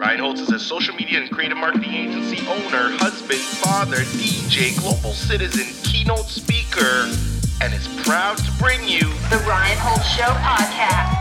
Ryan Holtz is a social media and creative marketing agency owner, husband, father, DJ, global citizen, keynote speaker, and is proud to bring you The Ryan Holtz Show podcast.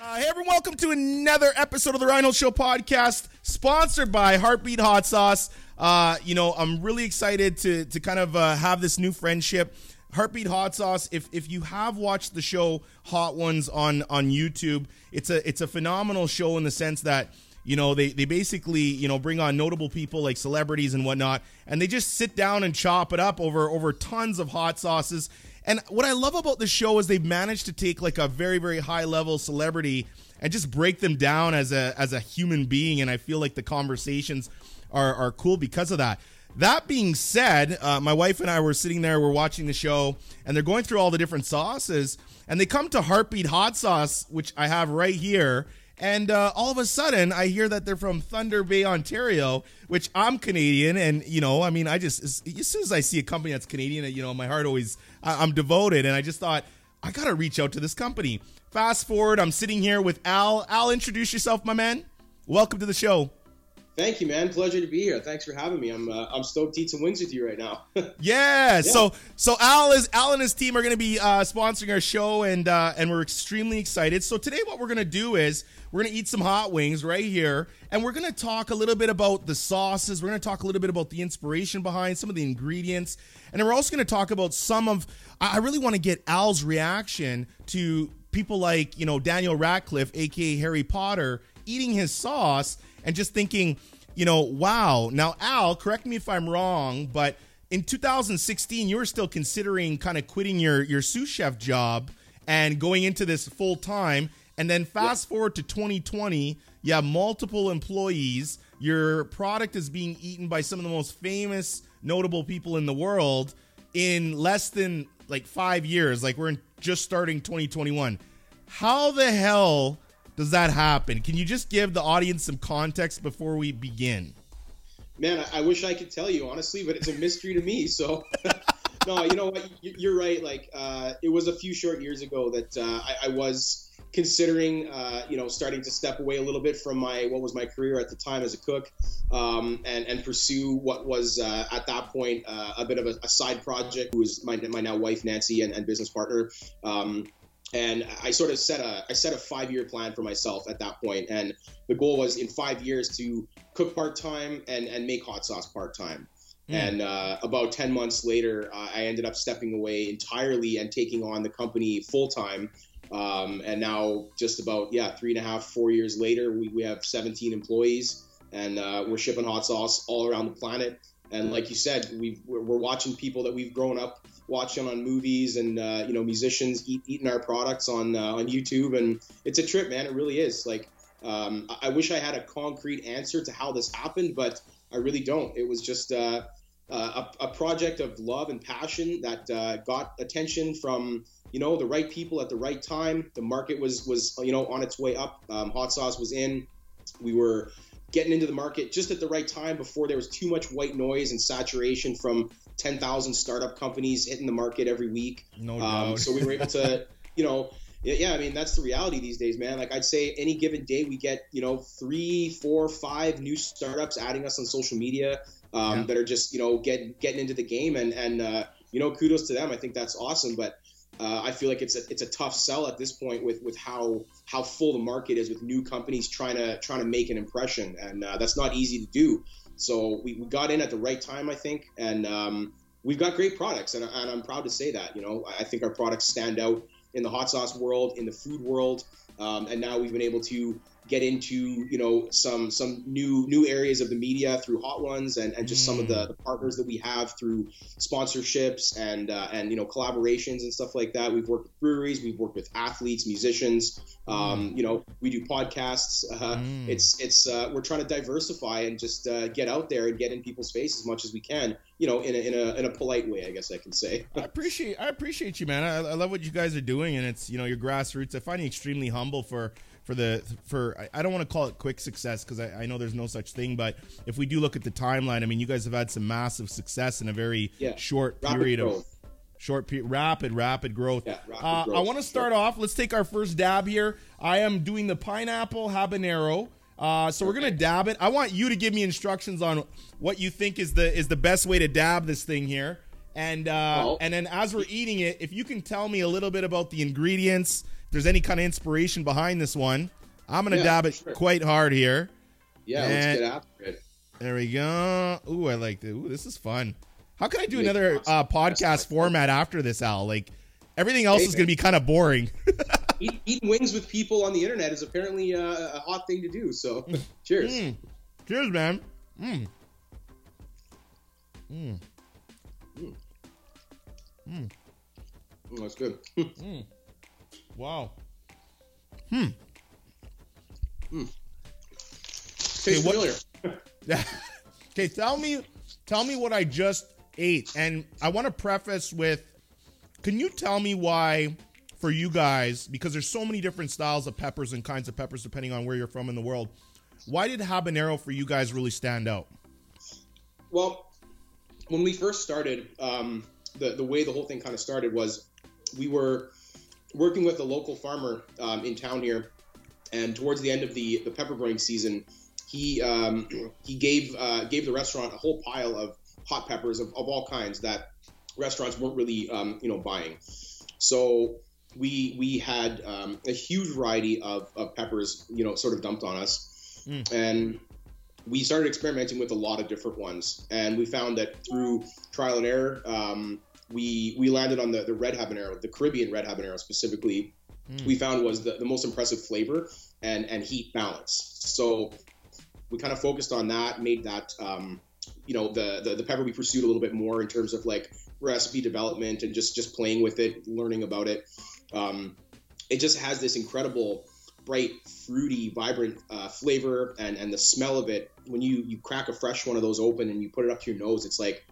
Uh, hey everyone, welcome to another episode of the Ryan Holtz Show podcast, sponsored by Heartbeat Hot Sauce. Uh, you know, I'm really excited to to kind of uh, have this new friendship. Heartbeat Hot Sauce. If if you have watched the show Hot Ones on on YouTube, it's a it's a phenomenal show in the sense that you know they they basically you know bring on notable people like celebrities and whatnot, and they just sit down and chop it up over over tons of hot sauces. And what I love about the show is they've managed to take like a very very high level celebrity and just break them down as a as a human being. And I feel like the conversations are are cool because of that. That being said, uh, my wife and I were sitting there, we're watching the show, and they're going through all the different sauces, and they come to Heartbeat Hot Sauce, which I have right here. And uh, all of a sudden, I hear that they're from Thunder Bay, Ontario, which I'm Canadian, and you know, I mean, I just as, soon as I see a company that's Canadian, you know, my heart always I, I'm devoted, and I just thought I gotta reach out to this company. Fast forward, I'm sitting here with Al. Al, introduce yourself, my man. Welcome to the show. Thank you, man. Pleasure to be here. Thanks for having me. I'm uh, I'm stoked to eat some wings with you right now. Yeah. So so Al is Al and his team are going to be uh, sponsoring our show, and uh, and we're extremely excited. So today, what we're going to do is we're going to eat some hot wings right here, and we're going to talk a little bit about the sauces. We're going to talk a little bit about the inspiration behind some of the ingredients, and then we're also going to talk about some of. I I really want to get Al's reaction to people like you know Daniel Radcliffe, aka Harry Potter, eating his sauce and just thinking, you know, wow. Now, Al, correct me if I'm wrong, but in 2016, you were still considering kind of quitting your your sous chef job and going into this full time. And then fast forward to 2020, you have multiple employees. Your product is being eaten by some of the most famous, notable people in the world in less than like five years. Like we're in just starting 2021. How the hell does that happen? Can you just give the audience some context before we begin? man, I, wish I could tell you honestly, but it's a mystery to me. So, no, you know what? You, you're right. Like, uh, it was a few short years ago that uh, I, I was considering, uh, you know, starting to step away a little bit from my what was my career at the time as a cook, um, and and pursue what was uh, at that point uh, a bit of a, a side project. Who was my, my now wife Nancy and, and business partner. Um, and I sort of set a I set a five year plan for myself at that point, and the goal was in five years to cook part time and and make hot sauce part time. And uh, about ten months later, uh, I ended up stepping away entirely and taking on the company full time. Um, and now, just about yeah, three and a half, four years later, we, we have 17 employees, and uh, we're shipping hot sauce all around the planet. And like you said, we're, we're watching people that we've grown up watching on movies and uh, you know musicians eat, eating our products on uh, on YouTube, and it's a trip, man. It really is. Like, um, I, I wish I had a concrete answer to how this happened, but I really don't. It was just uh, uh, a, a project of love and passion that uh, got attention from you know the right people at the right time. The market was was you know on its way up. Um, hot sauce was in. We were getting into the market just at the right time before there was too much white noise and saturation from 10,000 startup companies hitting the market every week. No Um, doubt. so we were able to, you know, yeah, yeah, I mean that's the reality these days, man. Like I'd say any given day we get, you know, three, four, five new startups adding us on social media um, Yeah. that are just, you know, getting getting into the game, and and uh, you know, kudos to them. I think that's awesome, but. Uh, I feel like it's a it's a tough sell at this point with with how how full the market is with new companies trying to trying to make an impression, and uh, that's not easy to do. So we, we got in at the right time, I think, and um, we've got great products, and, and I'm proud to say that. You know, I think our products stand out in the hot sauce world, in the food world, um, and now we've been able to get into you know some some new new areas of the media through Hot Ones and, and just some of the, the partners that we have through sponsorships and uh, and you know collaborations and stuff like that. We've worked with breweries, we've worked with athletes, musicians. Um, you know, we do podcasts. Uh, Mm. It's it's uh, we're trying to diversify and just uh, get out there and get in people's face as much as we can. You know, in a, in a in a polite way, I guess I can say. I appreciate I appreciate you, man. I, I love what you guys are doing, and it's you know your grassroots. I find you extremely humble for for the for I, I don't want to call it quick success because I, I know there's no such thing, but if we do look at the timeline, I mean, you guys have had some massive success in a very Yeah. short Rapid period of. Short, pe- rapid, rapid growth. Yeah, rapid uh, growth. I want to start off. Let's take our first dab here. I am doing the pineapple habanero. Uh, so we're gonna dab it. I want you to give me instructions on what you think is the is the best way to dab this thing here. And uh, Oh. and then as we're eating it, if you can tell me a little bit about the ingredients, there's any kind of inspiration behind this one, I'm gonna Yeah, dab it sure. quite hard here. Yeah, And- let's get after it. There we go. Ooh, I like this. Ooh, this is fun. How can I do Make another awesome. uh, podcast format after this, Al? Like everything else Hey, is gonna be kind of boring. Eat, eating wings with people on the internet is apparently uh, a hot thing to do. So, cheers. Mm. Cheers, man. Mm. Mm. Mm, that's good. Wow. Tastes what- familiar. okay, tell me, tell me what I just ate, and I want to preface with, can you tell me why, for you guys, because there's so many different styles of peppers and kinds of peppers depending on where you're from in the world, why did habanero for you guys really stand out? Well, when we first started, um, the the way the whole thing kind of started was we were working with a local farmer um, in town here, and towards the end of the the pepper growing season, he um, he gave uh, gave the restaurant a whole pile of hot peppers of, of all kinds that restaurants weren't really um, you know buying. So we we had um, a huge variety of, of peppers you know sort of dumped on us, Mm. and we started experimenting with a lot of different ones, and we found that through trial and error, um, we we landed on the, the red habanero, the Caribbean red habanero specifically. Mm. We found was the, the most impressive flavor and and heat balance. So we kind of focused on that, made that um, you know the, the the pepper we pursued a little bit more in terms of like recipe development and just just playing with it, learning about it. Um, it just has this incredible bright, fruity, vibrant uh, flavor, and and the smell of it. When you you crack a fresh one of those open and you put it up to your nose, it's like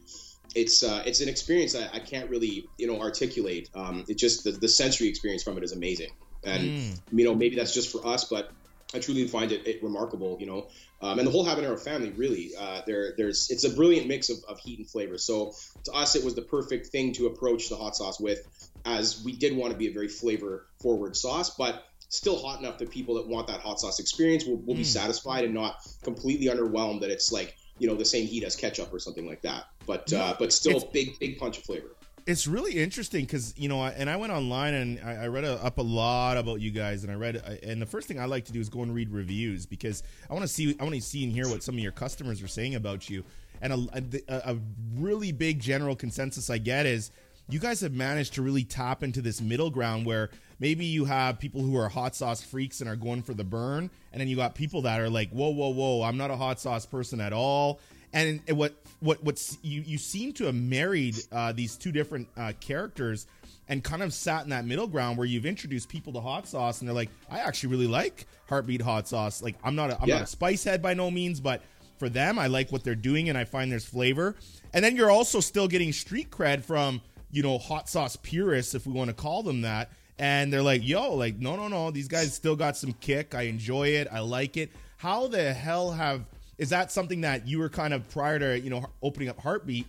it's uh, it's an experience that I can't really you know articulate. Um, it just the, the sensory experience from it is amazing, and Mm. you know maybe that's just for us, but I truly find it, it remarkable. You know, um, and the whole habanero family really uh, there there's it's a brilliant mix of, of heat and flavor. So to us, it was the perfect thing to approach the hot sauce with, as we did want to be a very flavor forward sauce, but still hot enough that people that want that hot sauce experience will, will be Mm. satisfied and not completely underwhelmed that it's like you know the same heat as ketchup or something like that. But uh, but still big big punch of flavor. it's really interesting because you know, I, and I went online and I, I read a, up a lot about you guys, and I read, and the first thing I like to do is go and read reviews because I want to see, I want to see and hear what some of your customers are saying about you. And a, a, a really big general consensus I get is you guys have managed to really tap into this middle ground where maybe you have people who are hot sauce freaks and are going for the burn, and then you got people that are like, whoa, whoa, whoa, I'm not a hot sauce person at all. And what what what's you you seem to have married uh, these two different uh, characters and kind of sat in that middle ground where you've introduced people to hot sauce and they're like, I actually really like heartbeat hot sauce. Like I'm not a, I'm Yeah. not a spice head by no means, but for them, I like what they're doing and I find there's flavor. And then you're also still getting street cred from you know hot sauce purists, if we want to call them that. And they're like, yo, like no, no, no, these guys still got some kick. I enjoy it. I like it. How the hell have is that something that you were kind of prior to you know opening up heartbeat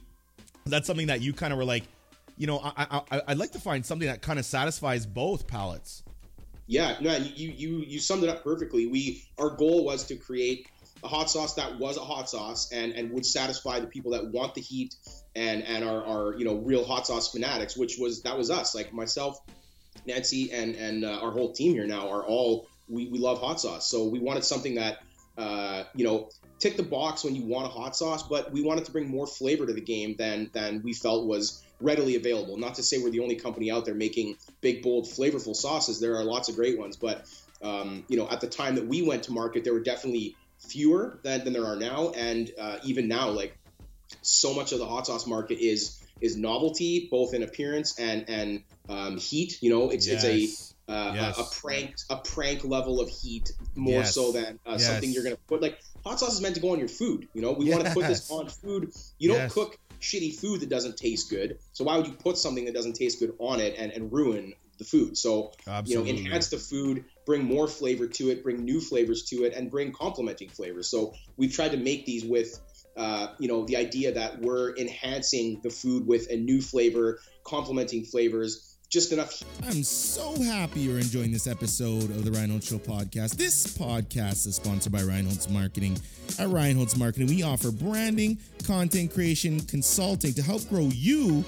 is that something that you kind of were like you know I, I i'd like to find something that kind of satisfies both palates Yeah, no, you you you summed it up perfectly. We our goal was to create a hot sauce that was a hot sauce and and would satisfy the people that want the heat and and are are you know real hot sauce fanatics, which was that was us. Like myself, Nancy, and and uh, our whole team here now are all we we love hot sauce. So we wanted something that uh, you know tick the box when you want a hot sauce, but we wanted to bring more flavor to the game than than we felt was readily available. Not to say we're the only company out there making big, bold, flavorful sauces. There are lots of great ones, but um, you know, at the time that we went to market, there were definitely fewer than, than there are now, and uh, even now, like so much of the hot sauce market is is novelty, both in appearance and and um, heat. You know, it's it's a uh, Yes. a, a prank a prank level of heat more Yes. so than uh, Yes. something you're gonna put like hot sauce is meant to go on your food you know we want to put this on food you don't Yes. cook shitty food that doesn't taste good so why would you put something that doesn't taste good on it and, and ruin the food so Absolutely. you know enhance the food bring more flavor to it bring new flavors to it and bring complementing flavors so we've tried to make these with uh, you know the idea that we're enhancing the food with a new flavor complementing flavors, just enough. I'm so happy you're enjoying this episode of the Ryan Holtz Show podcast. This podcast is sponsored by Ryan Holtz's Marketing. At Ryan Holtz's Marketing, we offer branding, content creation, consulting to help grow you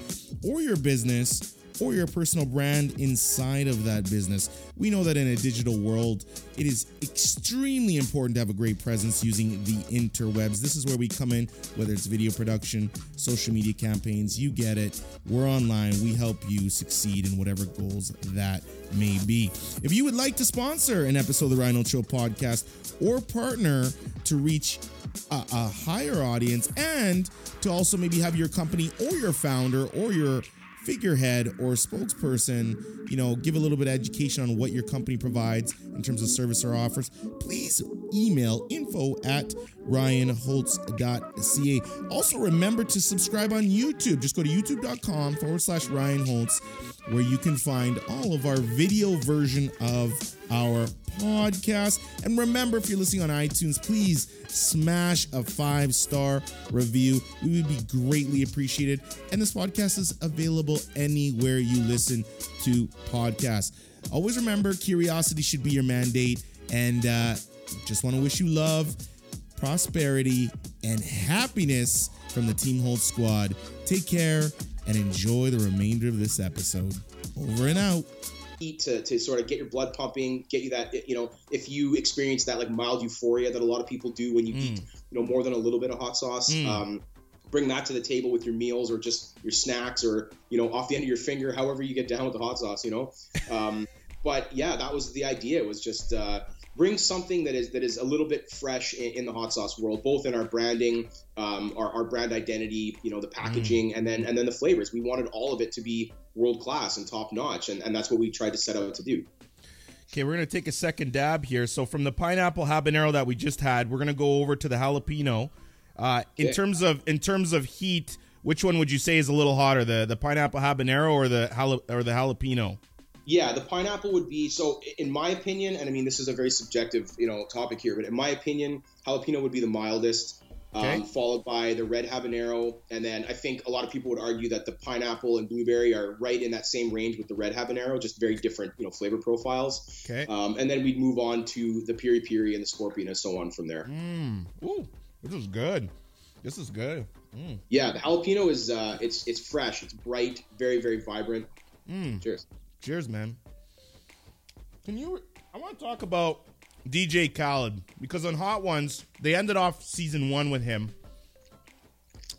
or your business or your personal brand inside of that business. We know that in a digital world, it is extremely important to have a great presence using the interwebs. This is where we come in, whether it's video production, social media campaigns, you get it. We're online. We help you succeed in whatever goals that may be. If you would like to sponsor an episode of the Ryan Holtz Show podcast or partner to reach a, a higher audience and to also maybe have your company or your founder or your figurehead or spokesperson, you know, give a little bit of education on what your company provides in terms of service or offers, please email info at ryanholtz.ca. Also, remember to subscribe on YouTube. Just go to youtube.com forward slash Ryan Holtz, where you can find all of our video version of our podcast. And remember, if you're listening on iTunes, please smash a five star review. We would be greatly appreciated. And this podcast is available anywhere you listen to podcasts. Always remember, curiosity should be your mandate. And uh, just want to wish you love, prosperity, and happiness from the Team Hold Squad. Take care and enjoy the remainder of this episode. Over and out eat to, to sort of get your blood pumping, get you that, you know, if you experience that like mild euphoria that a lot of people do when you mm. eat, you know, more than a little bit of hot sauce, mm. um, bring that to the table with your meals or just your snacks or, you know, off the end of your finger, however you get down with the hot sauce, you know. Um, but yeah, that was the idea. It was just, uh, bring something that is that is a little bit fresh in, in the hot sauce world, both in our branding, um, our, our brand identity, you know, the packaging, mm. and then and then the flavors. We wanted all of it to be world class and top notch, and, and that's what we tried to set out to do. Okay, we're gonna take a second dab here. So from the pineapple habanero that we just had, we're gonna go over to the jalapeno. Uh, in okay. terms of in terms of heat, which one would you say is a little hotter, the the pineapple habanero or the jala, or the jalapeno? Yeah, the pineapple would be so. In my opinion, and I mean this is a very subjective, you know, topic here, but in my opinion, jalapeno would be the mildest, okay. um, followed by the red habanero, and then I think a lot of people would argue that the pineapple and blueberry are right in that same range with the red habanero, just very different, you know, flavor profiles. Okay. Um, and then we'd move on to the piri piri and the scorpion and so on from there. Mm. Ooh, this is good. This is good. Mm. Yeah, the jalapeno is uh, it's it's fresh, it's bright, very very vibrant. Mm. Cheers. Cheers, man. Can you? I want to talk about DJ Khaled because on Hot Ones they ended off season one with him,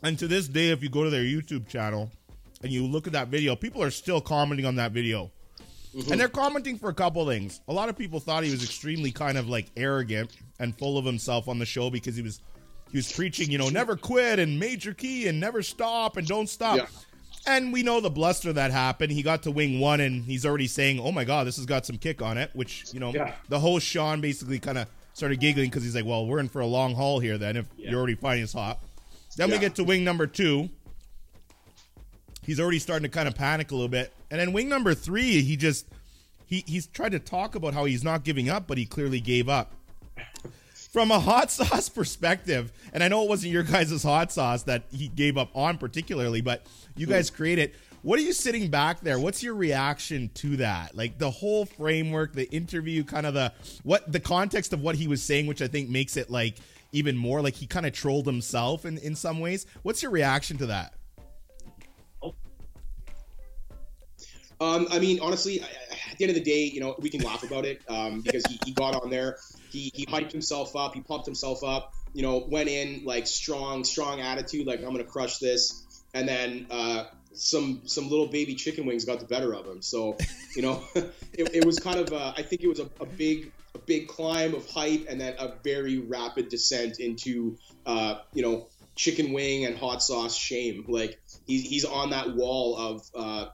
and to this day, if you go to their YouTube channel and you look at that video, people are still commenting on that video. Mm-hmm. And they're commenting for a couple things. A lot of people thought he was extremely kind of like arrogant and full of himself on the show because he was he was preaching, you know, never quit and major key and never stop and don't stop. Yeah. And we know the bluster that happened. He got to wing one, and he's already saying, "Oh my god, this has got some kick on it." Which you know, yeah. the host Sean basically kind of started giggling because he's like, "Well, we're in for a long haul here. Then if yeah. you're already finding us hot." Then yeah. we get to wing number two. He's already starting to kind of panic a little bit, and then wing number three, he just he he's tried to talk about how he's not giving up, but he clearly gave up. From a hot sauce perspective, and I know it wasn't your guys' hot sauce that he gave up on particularly, but you guys create it. What are you sitting back there? What's your reaction to that? Like the whole framework, the interview, kind of the what the context of what he was saying, which I think makes it like even more like he kind of trolled himself in in some ways. What's your reaction to that? Um, I mean, honestly, at the end of the day, you know, we can laugh about it um, because he, he got on there, he, he hyped himself up, he pumped himself up, you know, went in like strong, strong attitude, like I'm gonna crush this and then uh, some some little baby chicken wings got the better of him. So, you know, it, it, was kind of a, I think it was a, a, big a big climb of hype and then a very rapid descent into uh, you know chicken wing and hot sauce shame. Like he's he's on that wall of uh,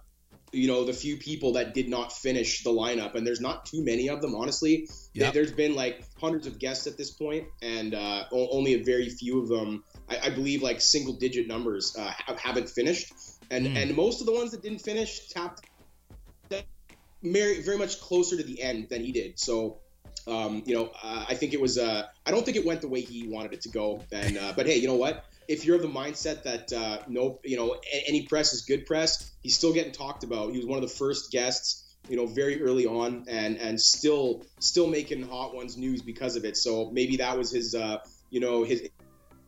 you know the few people that did not finish the lineup and there's not too many of them honestly yep. there's been like hundreds of guests at this point and uh, only a very few of them I, I believe like single digit numbers uh, haven't finished, and mm. and most of the ones that didn't finish tapped very very much closer to the end than he did. So. Um, you know, uh, I think it was. Uh, I don't think it went the way he wanted it to go. And uh, but hey, you know what? If you're of the mindset that uh, no, you know, any press is good press, he's still getting talked about. He was one of the first guests, you know, very early on, and and still still making Hot Ones news because of it. So maybe that was his, uh, you know, his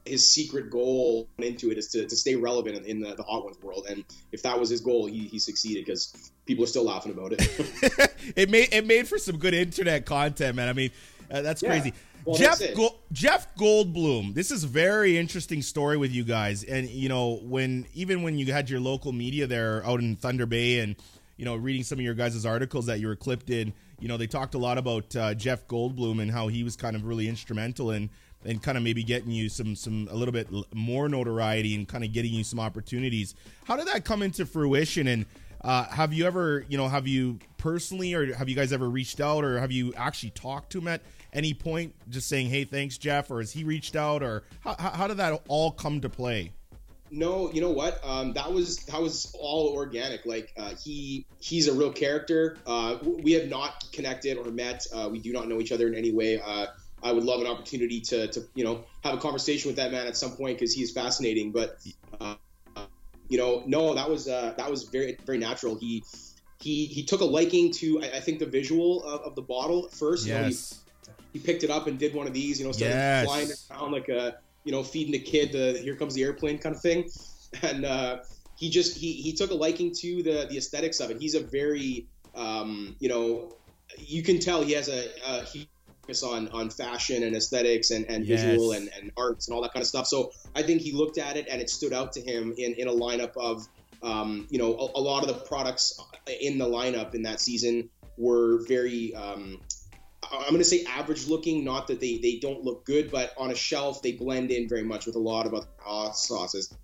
his secret goal into it is to, to stay relevant in, the, the Hot Ones world. And if that was his goal, he, he succeeded because people are still laughing about it. it made it made for some good internet content, man. I mean, uh, that's yeah. crazy. Well, Jeff Go- Jeff Goldblum. This is a very interesting story with you guys, and you know when even when you had your local media there out in Thunder Bay, and you know reading some of your guys' articles that you were clipped in, you know they talked a lot about uh, Jeff Goldblum and how he was kind of really instrumental in and kind of maybe getting you some some a little bit more notoriety and kind of getting you some opportunities. How did that come into fruition? And uh, have you ever, you know, have you personally, or have you guys ever reached out, or have you actually talked to him at any point, just saying, "Hey, thanks, Jeff," or has he reached out, or how, how did that all come to play? No, you know what? Um, that was that was all organic. Like uh, he he's a real character. Uh, we have not connected or met. Uh, we do not know each other in any way. Uh, I would love an opportunity to, to you know have a conversation with that man at some point because he is fascinating. But uh, you know, no, that was uh, that was very very natural. He he he took a liking to I, I think the visual of, of, the bottle at first. Yes. You know, he, he, picked it up and did one of these. You know, started yes. flying around like a you know feeding a kid the here comes the airplane kind of thing, and uh, he just he he took a liking to the the aesthetics of it. He's a very um, you know you can tell he has a, a he focus on on fashion and aesthetics and, and yes. visual and, and arts and all that kind of stuff. So I think he looked at it and it stood out to him in, in a lineup of um, you know a, a, lot of the products in the lineup in that season were very um, I'm going to say average looking. Not that they they don't look good, but on a shelf they blend in very much with a lot of other sauces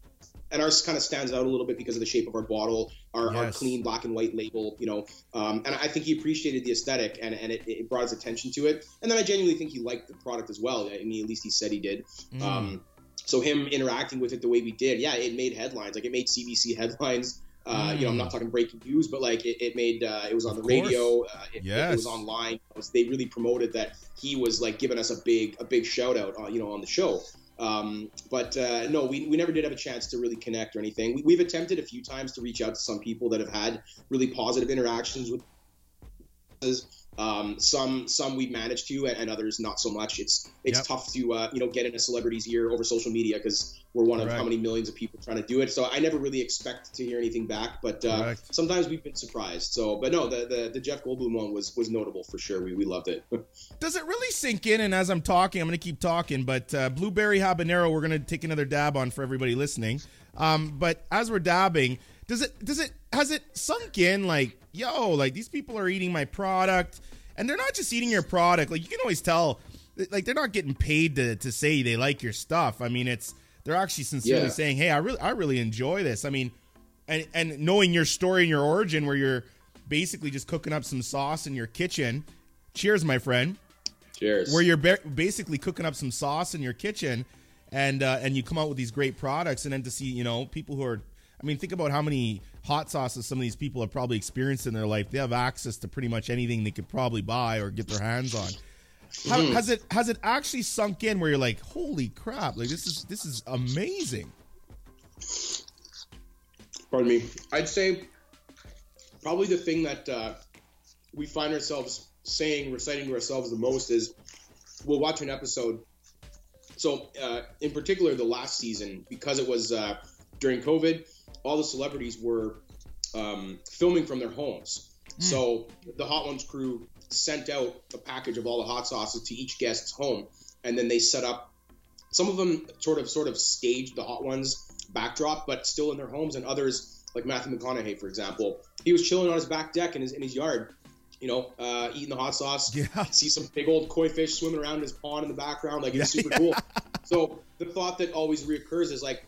and ours kind of stands out a little bit because of the shape of our bottle, our, yes. our clean black and white label, you know. Um, and I think he appreciated the aesthetic and, and it, it, brought his attention to it. And then I genuinely think he liked the product as well. I mean, at least he said he did. Mm. Um, so him interacting with it the way we did, yeah, it made headlines. Like it made CBC headlines. Uh. You know, I'm not mm. talking breaking news, but like it, it made uh, it was on of the course. radio, uh, it, yes. it, was online. It was, they really promoted that he was like giving us a big a big shout out, uh, you know, on the show. Um, but uh, no, we, we never did have a chance to really connect or anything. We, have attempted a few times to reach out to some people that have had really positive interactions with us. Um, some some we've managed to, and, others not so much. It's it's yep. tough to uh, you know get in a celebrity's ear over social media because we're one Correct. of how many millions of people trying to do it. So I never really expect to hear anything back, but uh, sometimes we've been surprised. So, but no, the, the, the Jeff Goldblum one was was notable for sure. We, we loved it. Does it really sink in? And as I'm talking, I'm going to keep talking. But uh, blueberry habanero, we're going to take another dab on for everybody listening. Um, but as we're dabbing, does it does it has it sunk in? Like, yo, like these people are eating my product, and they're not just eating your product. Like you can always tell like they're not getting paid to, to say they like your stuff. I mean, it's they're actually sincerely yeah. saying, "Hey, I really I really enjoy this." I mean, and and knowing your story and your origin, where you're basically just cooking up some sauce in your kitchen. Cheers, my friend. Cheers. Where you're ba- basically cooking up some sauce in your kitchen, and uh, and you come out with these great products, and then to see you know people who are. I mean, think about how many hot sauces some of these people have probably experienced in their life. They have access to pretty much anything they could probably buy or get their hands on. How, mm. Has it has it actually sunk in where you're like, holy crap! Like this is this is amazing. Pardon me. I'd say probably the thing that uh, we find ourselves saying, reciting to ourselves the most is we'll watch an episode. So, uh, in particular, the last season, because it was uh, during COVID, all the celebrities were um, filming from their homes. Mm. So the Hot Ones crew sent out a package of all the hot sauces to each guest's home, and then they set up. Some of them sort of sort of staged the hot ones backdrop, but still in their homes, and others like Matthew McConaughey, for example, he was chilling on his back deck in his in his yard, you know, uh, eating the hot sauce. Yeah. See some big old koi fish swimming around in his pond in the background, like it's yeah. super cool. so the thought that always reoccurs is like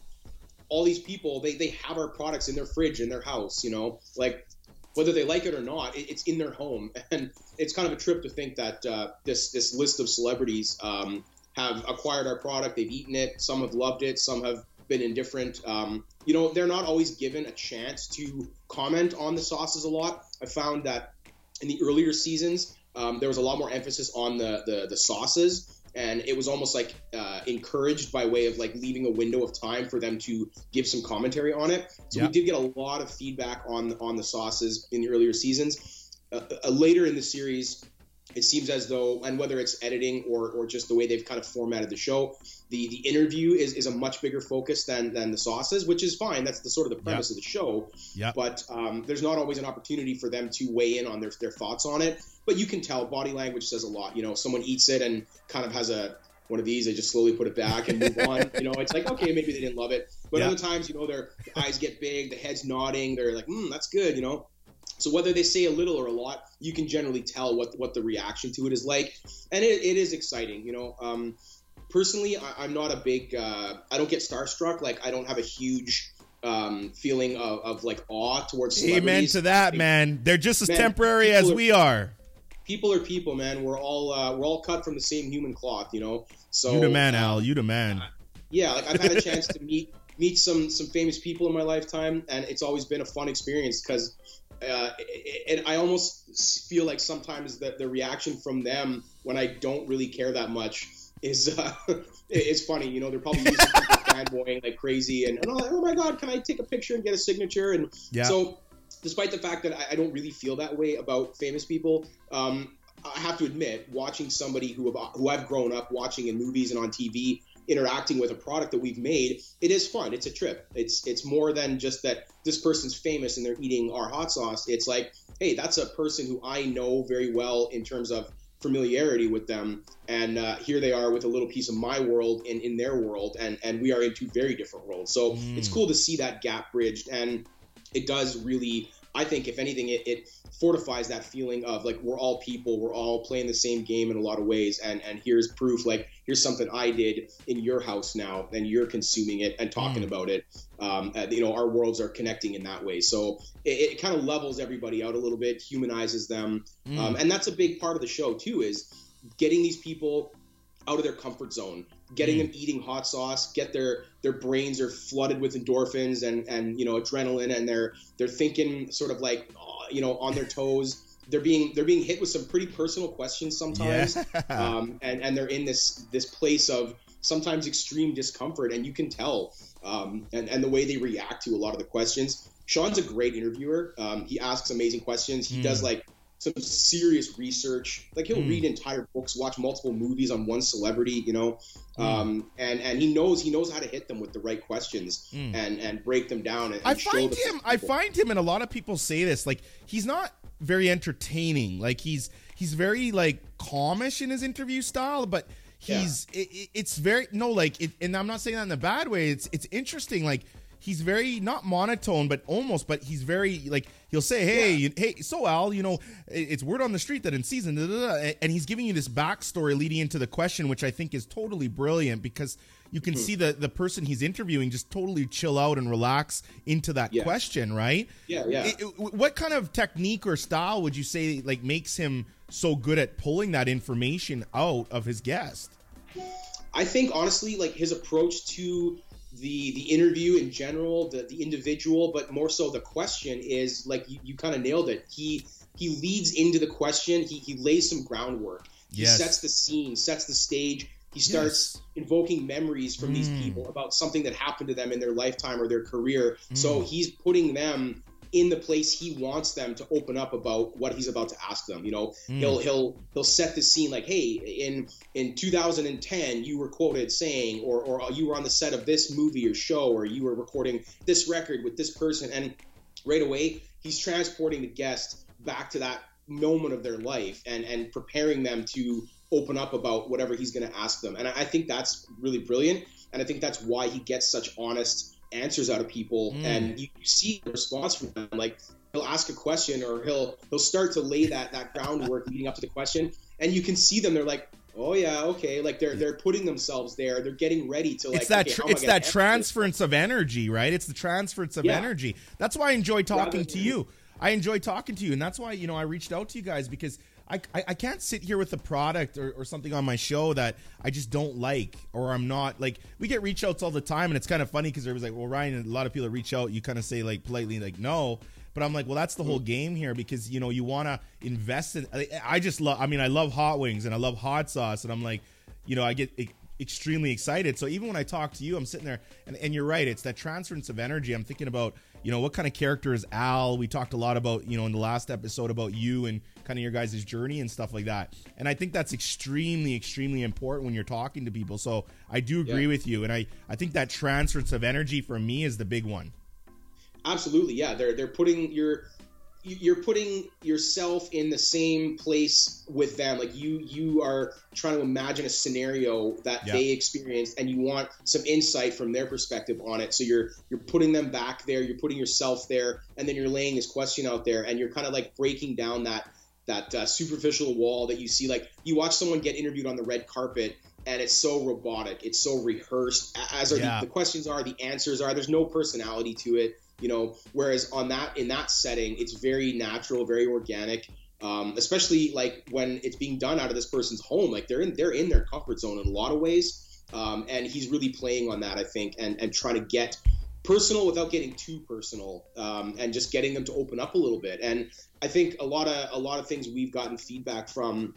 all these people they, they have our products in their fridge in their house you know like whether they like it or not, it, it's in their home, and it's kind of a trip to think that uh, this this list of celebrities um, have acquired our product, they've eaten it, some have loved it, some have been indifferent. Um, you know, they're not always given a chance to comment on the sauces a lot. I found that in the earlier seasons, um, there was a lot more emphasis on the the, the sauces. And it was almost like uh, encouraged by way of like leaving a window of time for them to give some commentary on it. So Yeah. we did get a lot of feedback on on the sauces in the earlier seasons. Uh, uh, later in the series, it seems as though, and whether it's editing or, or just the way they've kind of formatted the show, the the interview is, is a much bigger focus than than the sauces, which is fine. That's the sort of the premise of the show. Yeah. But um, there's not always an opportunity for them to weigh in on their their thoughts on it. But you can tell body language says a lot. You know, someone eats it and kind of has a one of these, they just slowly put it back and move on. You know, it's like okay, maybe they didn't love it. But Yeah. other times, you know, their eyes get big, the head's nodding, they're like, mm, that's good. You know. So whether they say a little or a lot, you can generally tell what what the reaction to it is like, and it, it is exciting. You know, um, personally, I, I'm not a big. Uh, I don't get starstruck. Like I don't have a huge um, feeling of, of like awe towards Amen to that, man. They're just as Man, temporary as are- we are. People are people, man. We're all uh, we're all cut from the same human cloth, you know. So You the man, uh, Al. You the man. yeah, like I've had a chance to meet meet some some famous people in my lifetime, and it's always been a fun experience because. Uh, and I almost feel like sometimes that the reaction from them when I don't really care that much is uh, is funny. You know, they're probably people fanboying like crazy, and, and oh, oh my god, can I take a picture and get a signature? And Yeah. so, despite the fact that I, I don't really feel that way about famous people, um, I have to admit, watching somebody who have, who I've grown up watching in movies and on TV interacting with a product that we've made, it is fun. It's a trip. It's it's more than just that this person's famous and they're eating our hot sauce. It's like, hey, that's a person who I know very well in terms of familiarity with them, and uh, here they are with a little piece of my world in in their world, and and we are in two very different worlds. So Mm. it's cool to see that gap bridged, and it does really. I think, if anything, it, it fortifies that feeling of like we're all people, we're all playing the same game in a lot of ways, and and here's proof. Like here's something I did in your house now, and you're consuming it and talking Mm. about it. Um, and, you know, our worlds are connecting in that way, so it, it kind of levels everybody out a little bit, humanizes them, Mm. um, and that's a big part of the show too. Is getting these people out of their comfort zone, getting Mm. them eating hot sauce, get their their brains are flooded with endorphins and and you know adrenaline, and they're they're thinking sort of like you know on their toes. They're being they're being hit with some pretty personal questions sometimes, yeah. um, and and they're in this this place of sometimes extreme discomfort, and you can tell, um, and and the way they react to a lot of the questions. Sean's a great interviewer. Um, he asks amazing questions. He Mm. does like some serious research. Like he'll Mm. read entire books, watch multiple movies on one celebrity, you know, Mm. um, and and he knows he knows how to hit them with the right questions Mm. and and break them down. And, I find him. I find him, and a lot of people say this. Like he's not very entertaining. Like he's he's very like calmish in his interview style, but he's it, it- it's very no like. It, and I'm not saying that in a bad way. It's it's interesting. Like he's very not monotone, but almost. But he's very like he'll say, "Hey, you- hey, so Al, you know, it's word on the street that in season, da, da, da," and he's giving you this backstory leading into the question, which I think is totally brilliant because you can hmm. see the the person he's interviewing just totally chill out and relax into that Yeah. question, right? Yeah, yeah. It- it- what kind of technique or style would you say like makes him so good at pulling that information out of his guest? I think honestly, like his approach to the the interview in general, the the individual, but more so the question is like you, you kind of nailed it. He he leads into the question. He he lays some groundwork. He Yes. sets the scene, sets the stage. He starts invoking memories from these Mm. people about something that happened to them in their lifetime or their career. So Mm. he's putting them in the place he wants them to open up about what he's about to ask them. You know, Mm. he'll he'll he'll set the scene like, hey, in in 2010 you were quoted saying, or or you were on the set of this movie or show, or you were recording this record with this person, and right away he's transporting the guest back to that moment of their life and and preparing them to open up about whatever he's going to ask them. And I, I think that's really brilliant, and I think that's why he gets such honest answers out of people, Mm. and you, you see the response from them, like. He'll ask a question, or he'll he'll start to lay that that groundwork leading up to the question, and you can see them. They're like, "Oh yeah, okay." Like they're they're putting themselves there. They're getting ready to like. it's that okay, tr- how am I it's that answer this? transference of energy, right? It's the transference of Yeah. energy. That's why I enjoy talking Rather to than- you. I enjoy talking to you, and that's why you know I reached out to you guys because I I, I can't sit here with a product or, or something on my show that I just don't like or I'm not like. We get reach outs all the time, and it's kind of funny because there was like, well, Ryan, a lot of people reach out. You kind of say like politely like no. But I'm like, well, that's the whole mm. game here because you know you want to invest in. I, I just love. I mean, I love hot wings and I love hot sauce, and I'm like, you know, I get extremely excited. So even when I talk to you, I'm sitting there, and, and you're right. It's that transference of energy. I'm thinking about, you know, what kind of character is Al? We talked a lot about, you know, in the last episode about you and kind of your guys' journey and stuff like that. And I think that's extremely, extremely important when you're talking to people. So I do agree Yeah. with you, and I I think that transference of energy for me is the big one. Absolutely, yeah. They're they're putting your you're putting yourself in the same place with them. Like you you are trying to imagine a scenario that Yeah. they experienced, and you want some insight from their perspective on it. So you're you're putting them back there. You're putting yourself there, and then you're laying this question out there, and you're kind of like breaking down that that uh, superficial wall that you see. Like you watch someone get interviewed on the red carpet. And it's so robotic. It's so rehearsed. As are Yeah. the, the questions are, the answers are. There's no personality to it you know whereas on that in that setting it's very natural very organic um, especially like when it's being done out of this person's home like they're in they're in their comfort zone in a lot of ways um, and he's really playing on that i think and and trying to get personal without getting too personal um, and just getting them to open up a little bit. And i think a lot of a lot of things we've gotten feedback from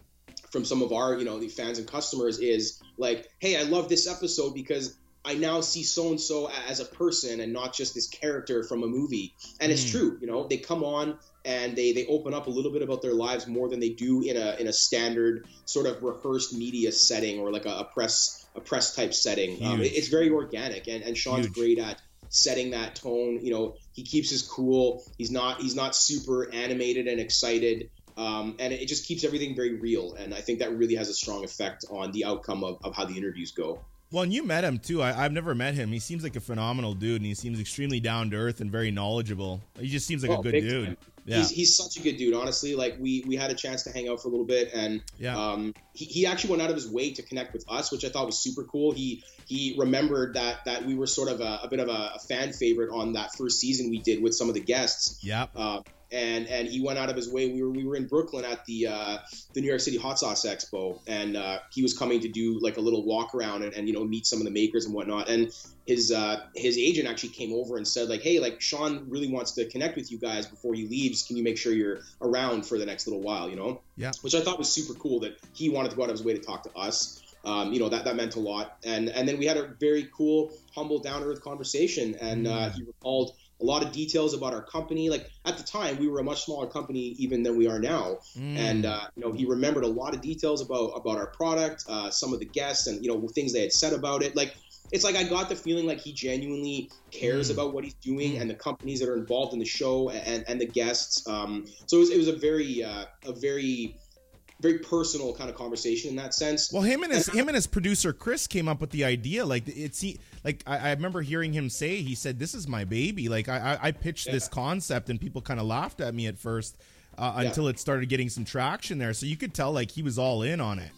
from some of our you know the fans and customers is like hey i love this episode because i now see so and so as a person and not just this character from a movie. And it's Mm. true you know they come on and they they open up a little bit about their lives more than they do in a in a standard sort of rehearsed media setting or like a, a press a press type setting. Um, it- it's very organic. And and sean's Huge. great at setting that tone. You know he keeps his cool. He's not he's not super animated and excited. Um, and it just keeps everything very real. And i think that really has a strong effect on the outcome of, of how the interviews go Well, and you met him too. I, I've never met him. He seems like a phenomenal dude, and he seems extremely down to earth and very knowledgeable. He just seems like Oh, a good dude. time. Yeah, he's, he's such a good dude honestly like we we had a chance to hang out for a little bit and yeah. um, he, he actually went out of his way to connect with us which i thought was super cool he he remembered that that we were sort of a, a bit of a, a fan favorite on that first season we did with some of the guests yeah. uh, and and he went out of his way. We were we were in Brooklyn at the uh, the New York City Hot Sauce Expo, and uh, he was coming to do like a little walk around and, and you know meet some of the makers and whatnot. And his uh, his agent actually came over and said like, hey, like Sean really wants to connect with you guys before he leaves. Can you make sure you're around for the next little while? You know, Yeah. which I thought was super cool that he wanted to go out of his way to talk to us. Um, you know that that meant a lot, and and then we had a very cool, humble, down to earth conversation, and uh, he recalled a lot of details about our company. Like at the time, we were a much smaller company even than we are now, Mm. and uh, you know he remembered a lot of details about about our product, uh, some of the guests, and you know things they had said about it. Like it's like I got the feeling like he genuinely cares Mm. about what he's doing Mm. and the companies that are involved in the show and and the guests. Um, so it was, it was a very uh, a very very personal kind of conversation in that sense. Well, him and his him and his producer Chris came up with the idea. Like it's he, like I, I remember hearing him say, he said, "This is my baby." Like I I, pitched this concept, and people kind of laughed at me at first uh, Yeah. until it started getting some traction there. So you could tell like he was all in on it.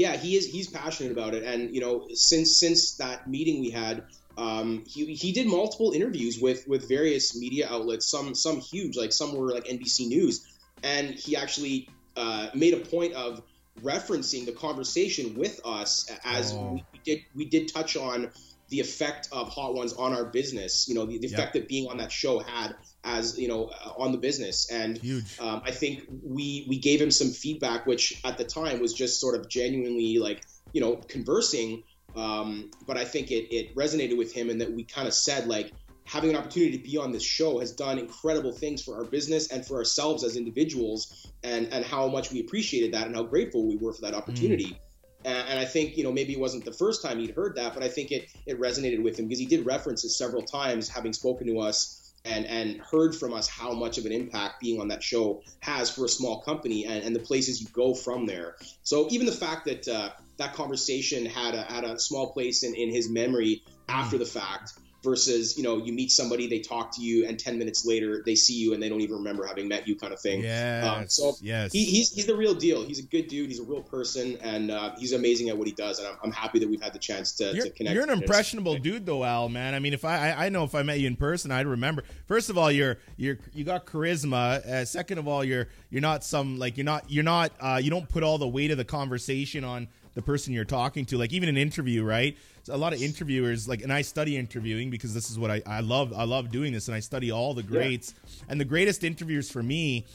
Yeah he is he's passionate about it and you know since since that meeting we had um, he, he did multiple interviews with with various media outlets some some huge like some were like nbc news and he actually uh, made a point of referencing the conversation with us as Oh. we, did we did touch on the effect of hot ones on our business you know the, the Yeah. effect that being on that show had as you know uh, on the business and um, I think we we gave him some feedback, which at the time was just sort of genuinely like you know conversing. Um, but I think it it resonated with him, and that we kind of said like having an opportunity to be on this show has done incredible things for our business and for ourselves as individuals, and and how much we appreciated that and how grateful we were for that opportunity. And, and I think you know maybe it wasn't the first time he'd heard that, but I think it it resonated with him because he did reference it several times, having spoken to us and and heard from us how much of an impact being on that show has for a small company and, and the places you go from there. So even the fact that uh, that conversation had a had a small place in, in his memory after the fact versus you know you meet somebody they talk to you and 10 minutes later they see you and they don't even remember having met you kind of thing Yes. um, so yes. he, he's, he's the real deal he's a good dude he's a real person and uh, he's amazing at what he does and i'm, I'm happy that we've had the chance to, You're, to connect you're an impressionable dude, though, Al. Man, I mean, if I, I I know if I met you in person, I'd remember. First of all, you're you're you got charisma. Uh, second of all, you're you're not some like you're not you're not uh, you don't put all the weight of the conversation on the person you're talking to. Like even an interview, right? So a lot of interviewers like, and I study interviewing because this is what I I love. I love doing this, and I study all the greats. And the greatest interviewers for me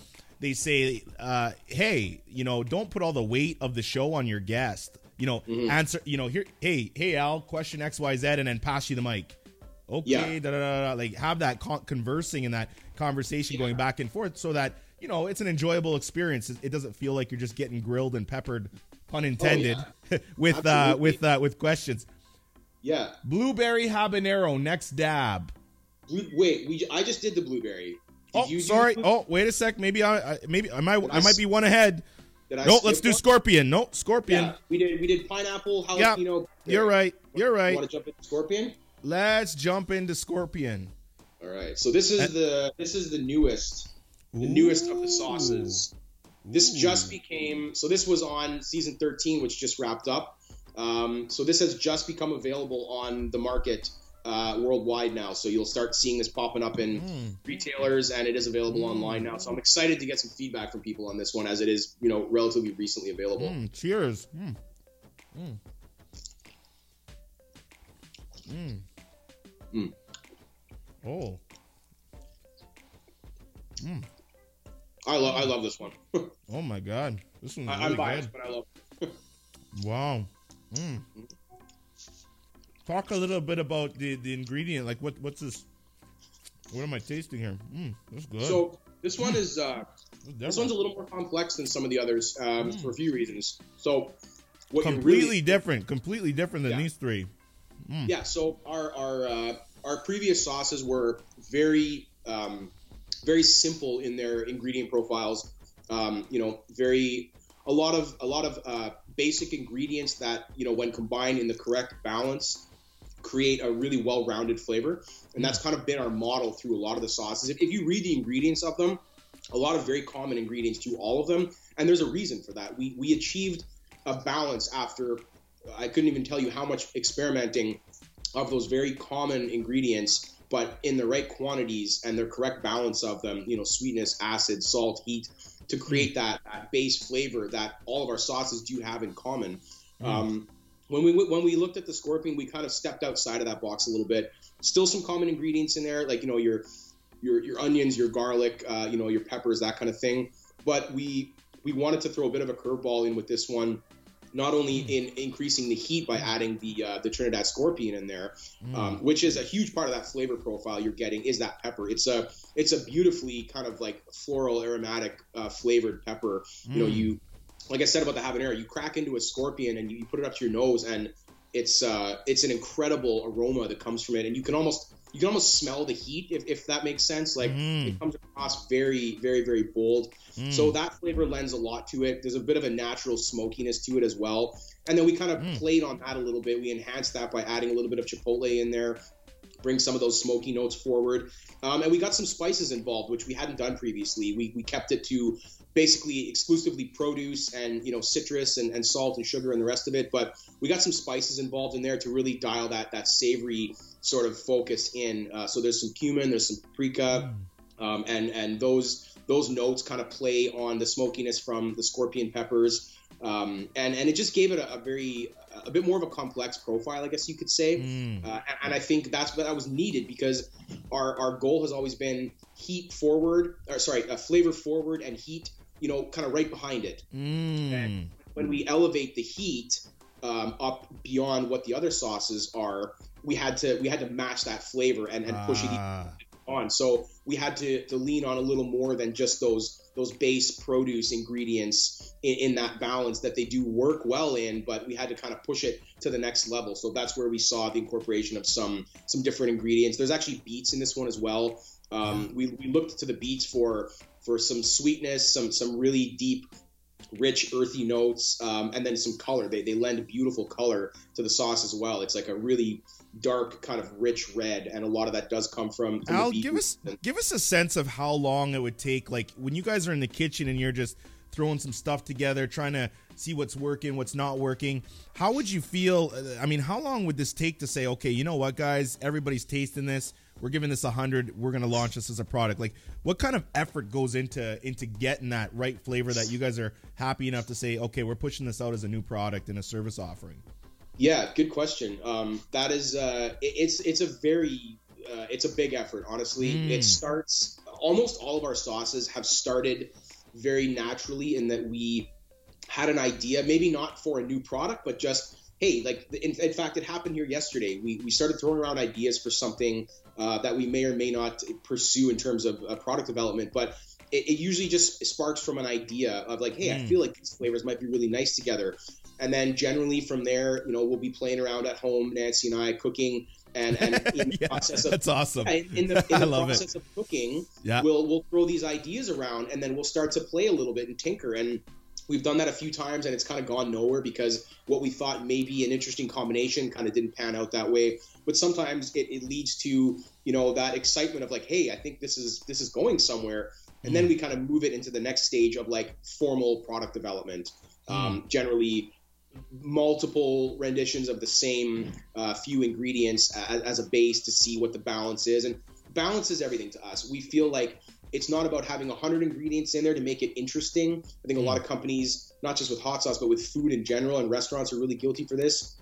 they say, uh, "Hey, you know, don't put all the weight of the show on your guest. you know, Mhm. answer, you know, here, hey, hey, Al, question X, Y, Z, and then pass you the mic. Okay, Yeah. da, da, da, da, like have that con- conversing and that conversation going back and forth, so that you know it's an enjoyable experience. It doesn't feel like you're just getting grilled and peppered, pun intended, with uh, with uh, with questions. Yeah. Blueberry habanero next dab. Blue, wait, we I just did the blueberry. Did Oh, you sorry. Oh, wait a sec. Maybe I, I maybe I might Did I I might be one ahead. Did I No, let's do one? scorpion. No, scorpion. Yeah, we did. We did pineapple Yeah, jalapeno. You're right. You're right. Want to jump into scorpion? Let's jump into scorpion. All right. So this is the this is the newest the newest of the sauces. This Ooh. just became so. This was on season 13, which just wrapped up. Um, so this has just become available on the market uh, worldwide now. So you'll start seeing this popping up in Mm. retailers, and it is available Mm. online now. So I'm excited to get some feedback from people on this one, as it is you know relatively recently available. Mm, cheers. Mm. Mm. Mm. Mm. Oh. I love I love this one. Oh my god. This one's I, really I'm biased, good. but I love. It. Wow. Mm. Talk a little bit about the, the ingredient. Like what what's this? What am I tasting here? Mm, that's good. So this one is uh, this one's a little more complex than some of the others um, Mm. for a few reasons. So what completely really different. Completely different than Yeah. these three. Mm. Yeah, so our our uh, our previous sauces were very um, very simple in their ingredient profiles. Um, you know, very a lot of a lot of uh, basic ingredients that you know when combined in the correct balance create a really well-rounded flavor, and that's kind of been our model through a lot of the sauces. If, if you read the ingredients of them, a lot of very common ingredients to all of them, and there's a reason for that. We we achieved a balance after I couldn't even tell you how much experimenting of those very common ingredients, but in the right quantities and the correct balance of them, you know, sweetness, acid, salt, heat, to create that, that base flavor that all of our sauces do have in common. Mm. Um, when we when we looked at the scorpion, we kind of stepped outside of that box a little bit. Still some common ingredients in there, like you know your your your onions, your garlic, uh, you know your peppers, that kind of thing. But we we wanted to throw a bit of a curveball in with this one, not only in increasing the heat by adding the uh, the Trinidad scorpion in there, Mm. um, which is a huge part of that flavor profile you're getting is that pepper. It's a it's a beautifully kind of like floral aromatic uh, flavored pepper. You know, Mm. you like I said about the habanero, you crack into a scorpion and you, you put it up to your nose, and it's uh, it's an incredible aroma that comes from it, and you can almost you can almost smell the heat if, if that makes sense. Like Mm. it comes across very very very bold. Mm. So that flavor lends a lot to it. There's a bit of a natural smokiness to it as well. And then we kind of Mm. played on that a little bit. We enhanced that by adding a little bit of chipotle in there, bring some of those smoky notes forward. Um, and we got some spices involved, which we hadn't done previously. We, we kept it to basically exclusively produce and you know citrus and, and salt and sugar and the rest of it. But we got some spices involved in there to really dial that that savory sort of focus in. Uh, so there's some cumin, there's some paprika, um, and and those those notes kind of play on the smokiness from the scorpion peppers, um, and and it just gave it a, a very a bit more of a complex profile, I guess you could say. Mm. Uh, and- and I think that's what that was needed because our, our goal has always been heat forward, or sorry, uh, flavor forward and heat, you know, kind of right behind it. Mm. When we elevate the heat um, up beyond what the other sauces are, we had to we had to match that flavor and, and push it Ah. on. So we had to, to lean on a little more than just those those base produce ingredients in, in that balance that they do work well in, but we had to kind of push it to the next level. So that's where we saw the incorporation of some some different ingredients. There's actually beets in this one as well. Um, we, we looked to the beets for for some sweetness, some some really deep rich earthy notes um, and then some color they, they lend beautiful color to the sauce as well it's like a really dark kind of rich red and a lot of that does come from, from Al, give us give us a sense of how long it would take. Like when you guys are in the kitchen and you're just throwing some stuff together, trying to see what's working, what's not working. How would you feel? uh, I mean, how long would this take to say, okay, you know what, guys, everybody's tasting this. We're giving this a hundred. We're gonna launch this as a product. Like, what kind of effort goes into into getting that right flavor that you guys are happy enough to say, okay, we're pushing this out as a new product and a service offering? Yeah, good question. Um, that is, uh, it- it's it's a very uh, it's a big effort. Honestly, Mm. it starts almost all of our sauces have started very naturally in that we had an idea, maybe not for a new product, but just hey, like in, in fact, it happened here yesterday. We we started throwing around ideas for something uh, that we may or may not pursue in terms of uh, product development, but it, it, usually just sparks from an idea of like, hey, mm. I feel like these flavors might be really nice together. And then generally from there, you know, we'll be playing around at home, Nancy and I, cooking. And, and in the yeah, process of that's awesome. In the, in the process it. of cooking, yeah. we'll we'll throw these ideas around, and then we'll start to play a little bit and tinker. And we've done that a few times, and it's kind of gone nowhere because what we thought may be an interesting combination kind of didn't pan out that way. But sometimes it, it leads to you know that excitement of like, hey, I think this is this is going somewhere and then mm. we kind of move it into the next stage of like formal product development. Mm. Um, generally, multiple renditions of the same uh, few ingredients as, as, a base to see what the balance is, and balance is everything to us. We feel like it's not about having 100 ingredients in there to make it interesting. I think a lot mm. of companies, not just with hot sauce, but with food in general, and restaurants are really guilty for this.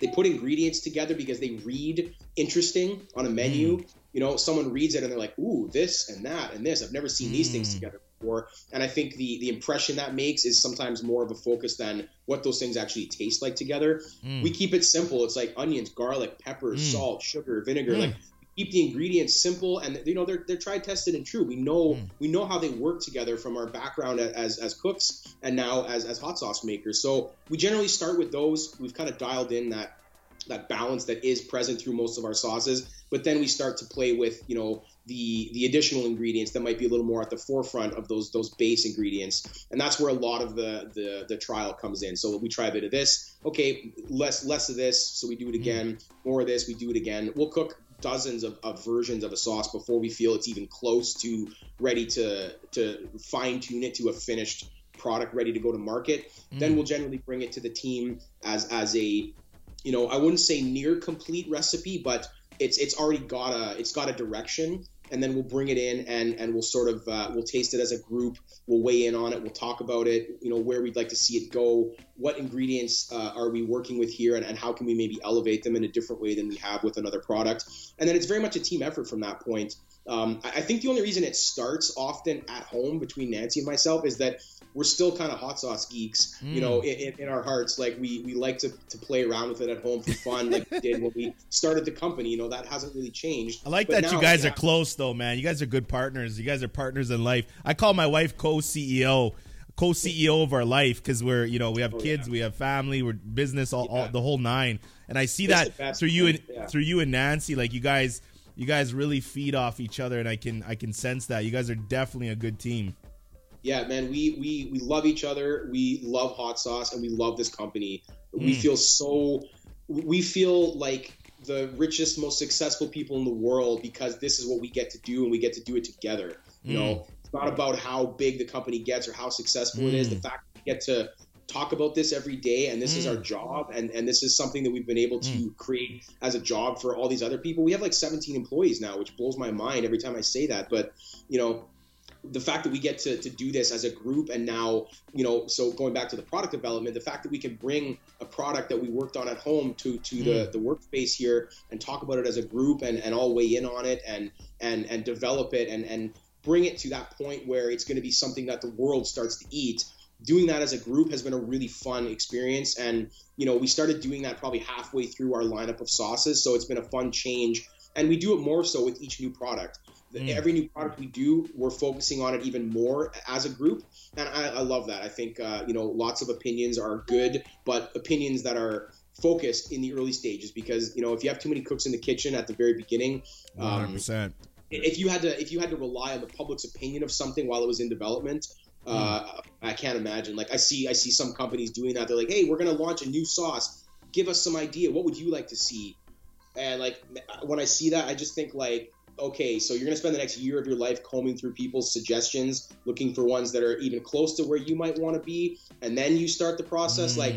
They put ingredients together because they read interesting on a menu, mm you know, someone reads it and they're like, ooh, this and that and this. I've never seen these things hmm. together before. And I think the the impression that makes is sometimes more of a focus than what those things actually taste like together. Mm. We keep it simple. It's like onions, garlic, pepper, mm. salt, sugar, vinegar. Mm. Like keep the ingredients simple and you know they're, they're tried tested and true we know mm. we know how they work together from our background as as cooks and now as as hot sauce makers so we generally start with those we've kind of dialed in that that balance that is present through most of our sauces but then we start to play with you know the the additional ingredients that might be a little more at the forefront of those those base ingredients. And that's where a lot of the the, the trial comes in. So we try a bit of this. Okay less less of this so we do it again. More of this we do it again. We'll cook dozens of, of versions of a sauce before we feel it's even close to ready to to fine tune it to a finished product ready to go to market. Mm. then we'll generally bring it to the team as as a you know, I wouldn't say near complete recipe, but it's it's already got a it's got a direction and then we'll bring it in and and we'll sort of uh, we'll taste it as a group. We'll weigh in on it. We'll talk about it you know where we'd like to see it go what ingredients uh, are we working with here and, and how can we maybe elevate them in a different way than we have with another product. And then it's very much a team effort from that point. Um, I, I think the only reason it starts often at home between nancy and myself is that we're still kind of hot sauce geeks, mm. you know, mm. in, in, our hearts. Like we, we like to, to play around with it at home for fun, like we did when we started the company. You know, that hasn't really changed. I like but that now, you guys yeah. are close, though, man. You guys are good partners. You guys are partners in life. I call my wife co CEO. Co-CEO of our life because we're you know we have oh, kids, yeah. we have family, we're business, all, yeah. all, the whole nine, and I see that through you and through you and Nancy, like you guys, you guys really feed off each other, and I can I can sense that you guys are definitely a good team yeah, man, we we we love each other. We love hot sauce, and we love this company. Mm. We feel so. We feel like the richest, most successful people in the world because this is what we get to do, and we get to do it together. You mm. know, it's not about how big the company gets or how successful mm. it is. The mm. fact we get to talk about this every day and this is our mm. job and, and this is something that we've been able to mm. create as a job for all these other people we have like 17 employees now which blows my mind every time i say that but you know the fact that we get to, to do this as a group and now you know so going back to the product development the fact that we can bring a product that we worked on at home to to mm. the the workspace here and talk about it as a group and and all weigh in on it and and and develop it and and bring it to that point where it's going to be something that the world starts to eat doing that as a group has been a really fun experience. And you know we started doing that probably halfway through our lineup of sauces so it's been a fun change. And we do it more so with each new product Mm. Every new product we do, we're focusing on it even more as a group, and I, I love that. I think uh, you know lots of opinions are good, but opinions that are focused in the early stages because you know if you have too many cooks in the kitchen at the very beginning, um, 100%. If you had to if you had to rely on the public's opinion of something while it was in development, uh, mm. I can't imagine. Like I see I see some companies doing that. They're like, hey, we're gonna launch a new sauce. Give us some idea. What would you like to see? And like when I see that, I just think like okay, so you're going to spend the next year of your life combing through people's suggestions, looking for ones that are even close to where you might want to be, and then you start the process. Mm. Like,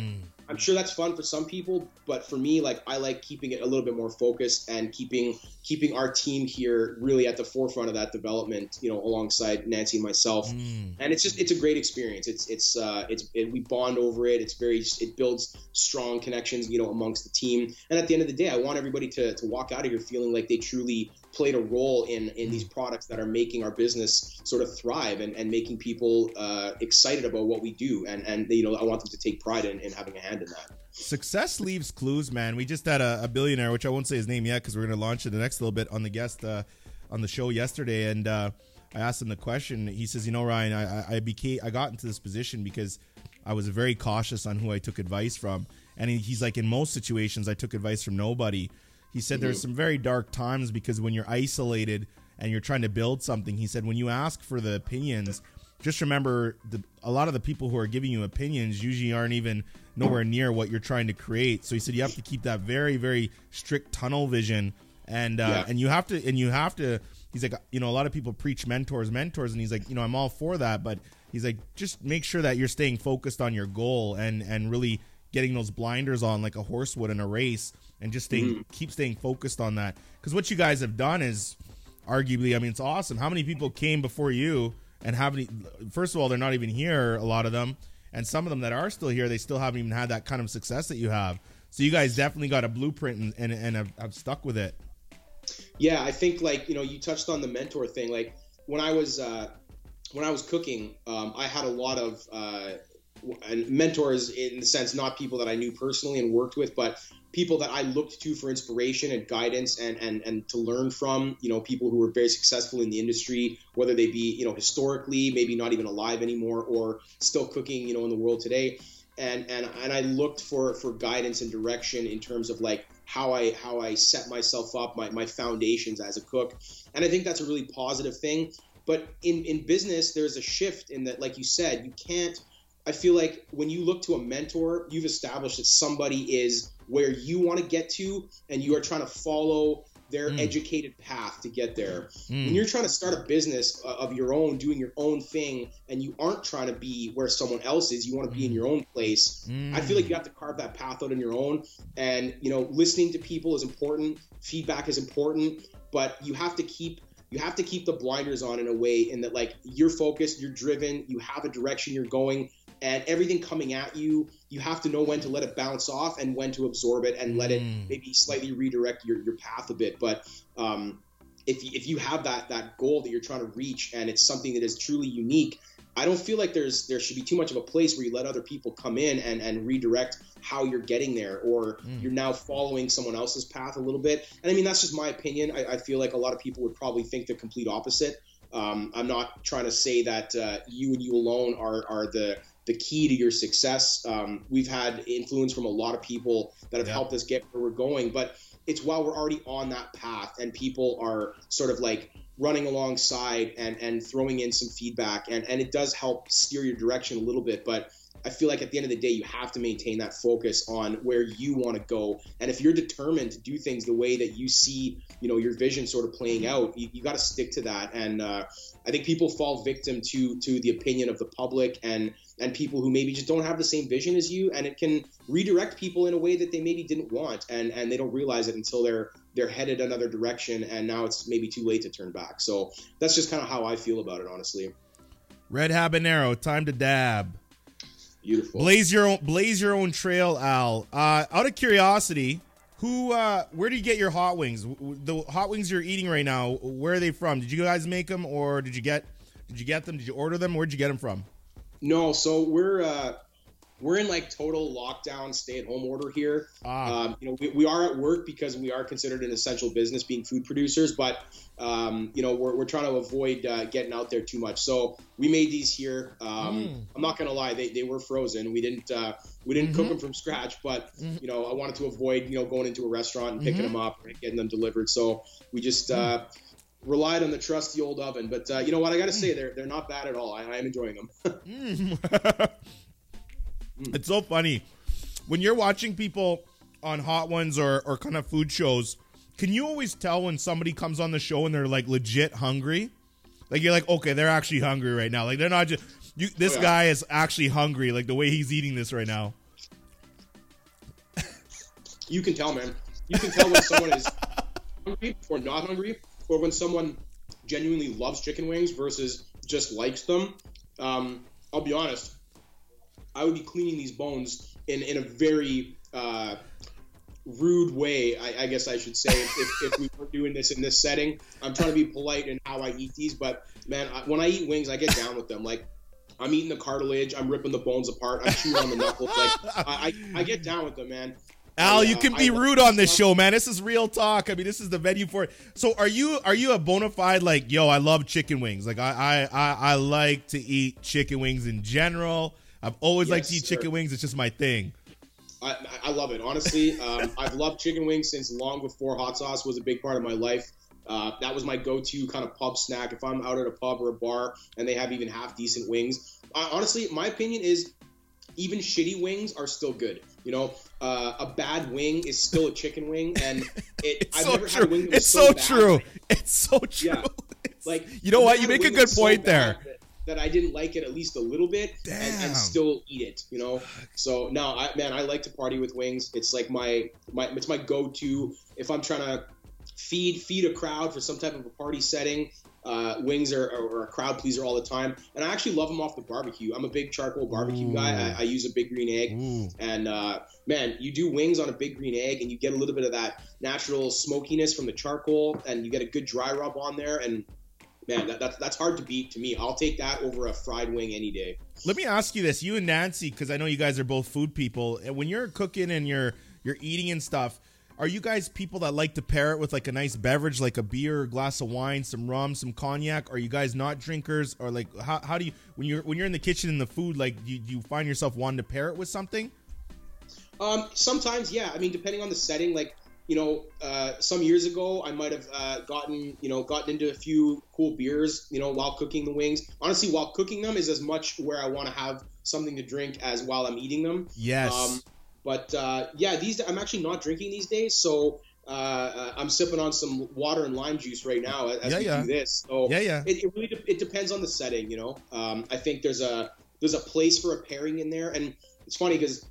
I'm sure that's fun for some people, but for me, like I like keeping it a little bit more focused and keeping keeping our team here really at the forefront of that development. You know, alongside Nancy and myself, mm. and it's just it's a great experience. It's it's uh, it's it, we bond over it. It's very it builds strong connections. You know, amongst the team, and at the end of the day, I want everybody to to walk out of here feeling like they truly played a role in in these products that are making our business sort of thrive and, and making people uh, excited about what we do and and you know I want them to take pride in, in having a hand in that. Success leaves clues, man. We just had a, a billionaire, which I won't say his name yet because we're going to launch it the next little bit on the guest uh, on the show yesterday, and uh, I asked him the question. He says, "You know, Ryan, I, I became I got into this position because I was very cautious on who I took advice from, and he's like, in most situations, I took advice from nobody." He said there's some very dark times because when you're isolated and you're trying to build something, he said when you ask for the opinions, just remember the, a lot of the people who are giving you opinions usually aren't even nowhere near what you're trying to create. So he said you have to keep that very very strict tunnel vision and uh, Yeah. and you have to and you have to he's like you know a lot of people preach mentors mentors and he's like you know I'm all for that but he's like just make sure that you're staying focused on your goal and and really getting those blinders on like a horse would in a race and just staying keep staying focused on that. Because what you guys have done is arguably i mean it's awesome. How many people came before you and haven't e- first of all they're not even here a lot of them and some of them that are still here they still haven't even had that kind of success that you have. So you guys definitely got a blueprint and, and, and have, have stuck with it. Yeah, I think like you know you touched on the mentor thing. Like when I was uh, when I was cooking, um, I had a lot of uh, and mentors in the sense not people that I knew personally and worked with, but people that I looked to for inspiration and guidance and and and to learn from. You know, people who were very successful in the industry, whether they be you know historically, maybe not even alive anymore, or still cooking, you know, in the world today. And and and I looked for for guidance and direction in terms of like how I how I set myself up, my, my foundations as a cook. And I think that's a really positive thing. But in, in business, there's a shift in that, like you said, you can't I feel like when you look to a mentor, you've established that somebody is where you want to get to and you are trying to follow their hmm. educated path to get there. Hmm. When you're trying to start a business uh, of your own, doing your own thing, and you aren't trying to be where someone else is, you want to be in hmm. your own place. I feel like you have to carve that path out on your own. And, you know, listening to people is important, feedback is important, but you have to keep you have to keep the blinders on in a way in that like you're focused, you're driven, you have a direction you're going, and everything coming at you, you have to know when to let it bounce off and when to absorb it and let it maybe slightly redirect your, your path a bit. But um, if, you- if you have that that goal that you're trying to reach and it's something that is truly unique, I don't feel like there's there should be too much of a place where you let other people come in and, and redirect how you're getting there or you're now following someone else's path a little bit. And I mean that's just my opinion. I, I feel like a lot of people would probably think the complete opposite. Um, I'm not trying to say that uh, you and you alone are are the the key to your success. Um, we've had influence from a lot of people that have Yeah. helped us get where we're going, but it's while we're already on that path and people are sort of like running alongside and and throwing in some feedback and and it does help steer your direction a little bit but I feel like at the end of the day, you have to maintain that focus on where you want to go. And if you're determined to do things the way that you see, you know, your vision sort of playing out, you, you got to stick to that. And uh, I think people fall victim to to the opinion of the public and and people who maybe just don't have the same vision as you, and it can redirect people in a way that they maybe didn't want, and and they don't realize it until they're they're headed another direction, and now it's maybe too late to turn back. So that's just kind of how I feel about it, honestly. red habanero time to dab Beautiful. Blaze your own blaze your own trail, Al. Uh, out of curiosity, who uh, where do you get your hot wings? The hot wings you're eating right now, where are they from? Did you guys make them, or did you get did you get them? Did you order them? Where'd you get them from? No, so we're uh, we're in like total lockdown, stay at home order here. Ah. Um, you know, we, we are at work because we are considered an essential business, being food producers. But um, you know, we're, we're trying to avoid uh, getting out there too much. So we made these here. Um, I'm not gonna lie, they, they were frozen. We didn't uh, we didn't cook them from scratch, but you know, I wanted to avoid you know going into a restaurant and picking them up and getting them delivered. So we just uh, relied on the trusty old oven. But uh, you know what? I got to say, they're they're not bad at all. I, I am enjoying them. It's so funny when you're watching people on Hot Ones or or kind of food shows. Can you always tell when somebody comes on the show and they're like legit hungry? Like you're like, okay, they're actually hungry right now. Like they're not just you. This Oh, guy is actually hungry. Like the way he's eating this right now. you can tell, man. You can tell when someone is hungry or not hungry, or when someone genuinely loves chicken wings versus just likes them. Um, I'll be honest. I would be cleaning these bones in, in a very uh, rude way, I, I guess I should say, if, if we were doing this in this setting. I'm trying to be polite in how I eat these, but man, I, when I eat wings, I get down with them. Like I'm eating the cartilage, I'm ripping the bones apart, I'm chewing on the knuckles. Like I, I, I get down with them, man. Al, you uh, can be rude on this show, man. This is real talk. I mean, this is the venue for it. So, are you are you a bona fide like, yo? I love chicken wings. Like, I I I, I like to eat chicken wings in general. I've always liked to eat sir. chicken wings. It's just my thing. I, I love it. Honestly, um, I've loved chicken wings since long before hot sauce was a big part of my life. Uh, that was my go-to kind of pub snack. If I'm out at a pub or a bar and they have even half decent wings, I, honestly, my opinion is even shitty wings are still good. You know, uh, a bad wing is still a chicken wing, and it. It's I've so never had a true. wing that was It's so bad. true. It's so true. Yeah. It's- Like you know what? You make a good that's so point there. That, that I didn't like it at least a little bit, and, and still eat it. You know. So no, I man, I like to party with wings. It's like my my it's my go-to if I'm trying to feed feed a crowd for some type of a party setting. Uh, wings are, are, are a crowd pleaser all the time, and I actually love them off the barbecue. I'm a big charcoal barbecue guy. I, I use a big green egg, Ooh. and uh, man, you do wings on a big green egg, and you get a little bit of that natural smokiness from the charcoal, and you get a good dry rub on there, and man, that, that's that's hard to beat to me. I'll take that over a fried wing any day. Let me ask you this: You and Nancy, because I know you guys are both food people. and When you're cooking and you're you're eating and stuff, are you guys people that like to pair it with like a nice beverage, like a beer, a glass of wine, some rum, some cognac? Are you guys not drinkers, or like how, how do you when you're when you're in the kitchen and the food, like you, do you find yourself wanting to pair it with something? Um, sometimes, yeah. I mean, depending on the setting, like you know, uh, some years ago, I might have uh, gotten you know gotten into a few cool beers, you know, while cooking the wings. Honestly, while cooking them is as much where I want to have something to drink as while I'm eating them. Yes. Um, but uh, yeah, these I'm actually not drinking these days, so uh, uh, I'm sipping on some water and lime juice right now as Yeah, we yeah. do this. So yeah, yeah. it, it really de- it depends on the setting, you know. Um, I think there's a there's a place for a pairing in there, and it's funny because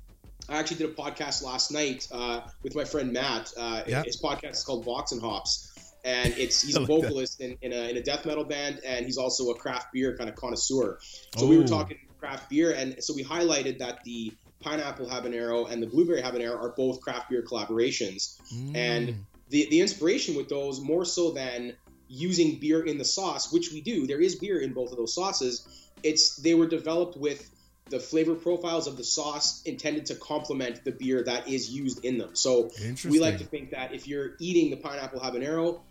I actually did a podcast last night uh, with my friend Matt. Uh, Yeah. His podcast is called Vox and Hops, and it's he's a like vocalist in, in, a, in a death metal band, and he's also a craft beer kind of connoisseur. So we were talking craft beer, and so we highlighted that the pineapple habanero and the blueberry habanero are both craft beer collaborations and Mm. the the inspiration with those more so than using beer in the sauce, which we do. There is beer in both of those sauces. It's they were developed with the flavor profiles of the sauce intended to complement the beer that is used in them. So we like to think that if you're eating the pineapple habanero,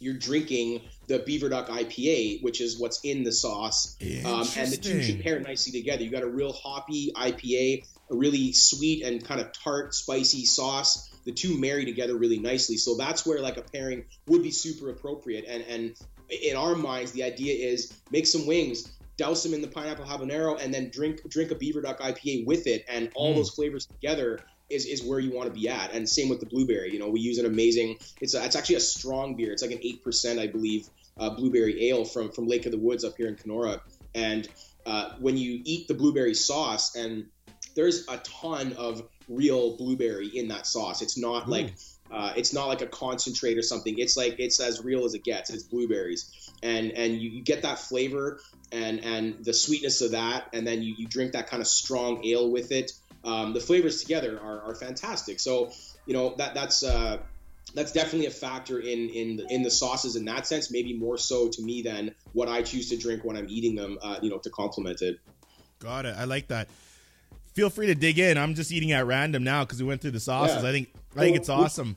you're drinking the Beaver Duck IPA, which is what's in the sauce, um, and the two should pair nicely together. You got a real hoppy IPA, a really sweet and kind of tart, spicy sauce. The two marry together really nicely. So that's where like a pairing would be super appropriate. And and in our minds, the idea is make some wings, douse them in the pineapple habanero, and then drink drink a Beaver Duck IPA with it, and all Mm. those flavors together is, is where you want to be at. And same with the blueberry. You know, we use an amazing. It's a, it's actually a strong beer. It's like an eight percent, I believe, uh, blueberry ale from from Lake of the Woods up here in Kenora. And uh, when you eat the blueberry sauce, and there's a ton of real blueberry in that sauce. It's not like uh, it's not like a concentrate or something. It's like it's as real as it gets. It's blueberries, and and you, you get that flavor and and the sweetness of that, and then you, you drink that kind of strong ale with it. Um, the flavors together are, are fantastic. So you know that that's uh, that's definitely a factor in in the, in the sauces in that sense. Maybe more so to me than what I choose to drink when I'm eating them. Uh, you know, to complement it. Got it. I like that. Feel free to dig in. I'm just eating at random now because we went through the sauces. Yeah. I think I think it's awesome.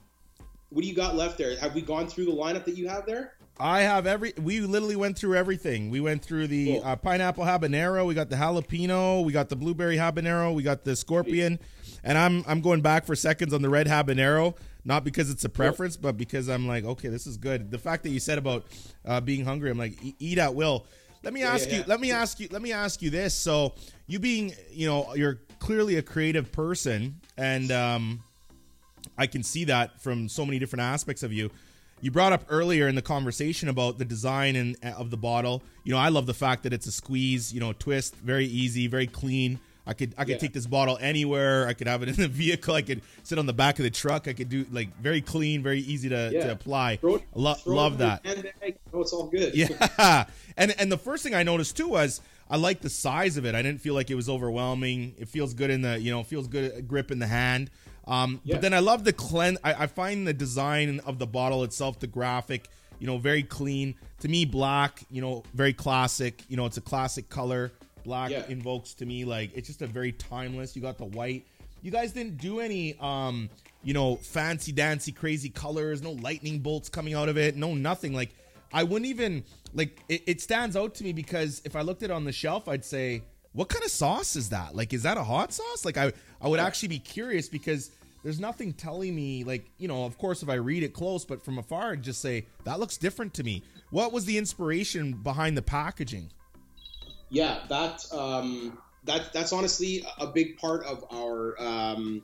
What do you got left there? Have we gone through the lineup that you have there? I have every. We literally went through everything. We went through the Cool. uh, pineapple habanero. We got the jalapeno. We got the blueberry habanero. We got the scorpion, and I'm I'm going back for seconds on the red habanero. Not because it's a preference, but because I'm like, okay, this is good. The fact that you said about uh, being hungry, I'm like, eat at will. Let me Yeah, ask yeah, you. yeah. Let me ask you. Let me ask you this. So, you being, you know, you're clearly a creative person, and um, I can see that from so many different aspects of you. You brought up earlier in the conversation about the design and uh, of the bottle. You know, I love the fact that it's a squeeze, you know, twist, very easy, very clean. I could I could Yeah. take this bottle anywhere. I could have it in the vehicle. I could sit on the back of the truck. I could do like very clean, very easy to, Yeah. to apply. Throw Lo- throw love that. Oh, it's all good. Yeah, and and the first thing I noticed too was I like the size of it. I didn't feel like it was overwhelming. It feels good in the you know feels good grip in the hand. Um, Yeah. But then I love the clean. I, I find the design of the bottle itself, the graphic, you know, very clean. To me, black, you know, very classic. You know, it's a classic color. Black Yeah. invokes to me like it's just a very timeless. You got the white. You guys didn't do any, um, you know, fancy dancy, crazy colors. No lightning bolts coming out of it. No nothing. Like I wouldn't even like. It, it stands out to me because if I looked at it on the shelf, I'd say, "What kind of sauce is that? Like, is that a hot sauce?" Like I, I would actually be curious because there's nothing telling me like you know of course if i read it close but from afar I'd just say that looks different to me what was the inspiration behind the packaging Yeah, that um, that that's honestly a big part of our um,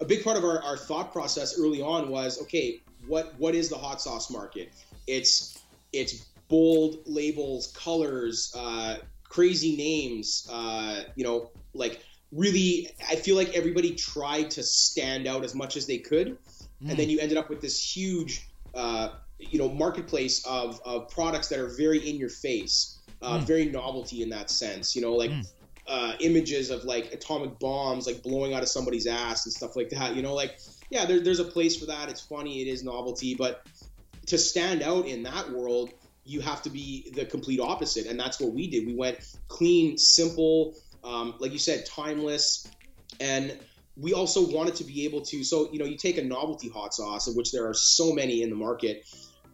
a big part of our, our thought process early on was okay, what what is the hot sauce market? It's it's bold labels, colors, uh, crazy names, uh, you know, like really. I feel like everybody tried to stand out as much as they could, and then you ended up with this huge. Uh, you know, marketplace of, of products that are very in your face, uh, very novelty in that sense. You know, like uh, images of like atomic bombs like blowing out of somebody's ass and stuff like that. You know, like yeah, there, there's a place for that. It's funny, it is novelty, but to stand out in that world, you have to be the complete opposite, and that's what we did. We went clean, simple, um, like you said, timeless, and we also wanted to be able to. So you know, you take a novelty hot sauce, of which there are so many in the market.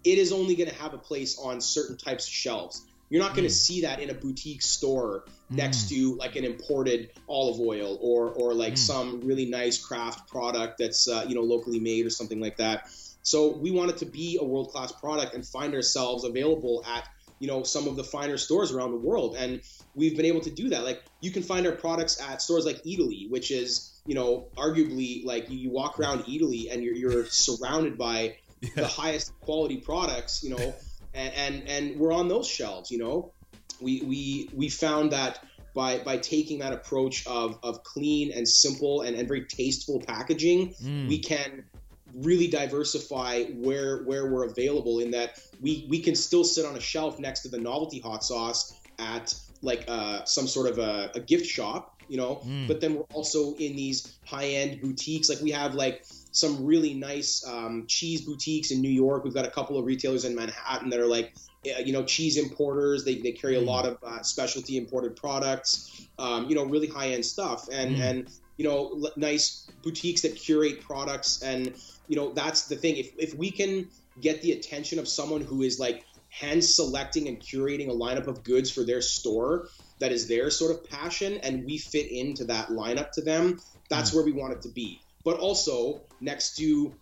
It is only going to have a place on certain types of shelves. You're not going to see that in a boutique store next to like an imported olive oil or or like some really nice craft product that's uh, you know locally made or something like that. So we wanted to be a world class product and find ourselves available at you know some of the finer stores around the world, and we've been able to do that. Like you can find our products at stores like Eataly, which is you know arguably like you, walk around Eataly and you're you're surrounded by the highest quality products, you know, and, and and we're on those shelves, you know. We we we found that by by taking that approach of of clean and simple and, and very tasteful packaging, mm. we can really diversify where where we're available in that we we can still sit on a shelf next to the novelty hot sauce at like uh, some sort of a, a gift shop you know? But then we're also in these high-end boutiques. Like we have like some really nice um, cheese boutiques in new york. We've got a couple of retailers in manhattan that are like uh, you know cheese importers. They, they carry a lot of uh, specialty imported products. Um, you know really high-end stuff. And and you know l- nice boutiques that curate products. And you know that's the thing. If, if we can get the attention of someone who is like hand selecting and curating a lineup of goods for their store that is their sort of passion and we fit into that lineup to them that's mm. where we want it to be. But also next to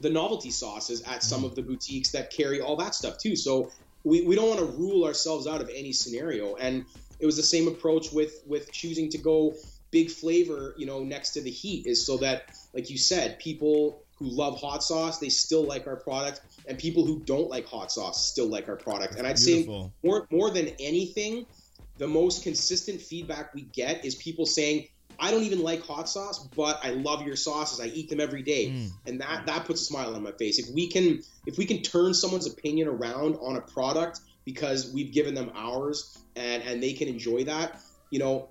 the novelty sauces at some mm. of the boutiques that carry all that stuff too. So we, we don't want to rule ourselves out of any scenario. And it was the same approach with with choosing to go big flavor you know next to the heat is so that like you said people who love hot sauce they still like our product and people who don't like hot sauce still like our product. And i'd Beautiful. say more more than anything the most consistent feedback we get is people saying i don't even like hot sauce but i love your sauces. I eat them every day. Mm. And that that puts a smile on my face. If we can if we can turn someone's opinion around on a product because we've given them ours and and they can enjoy that you know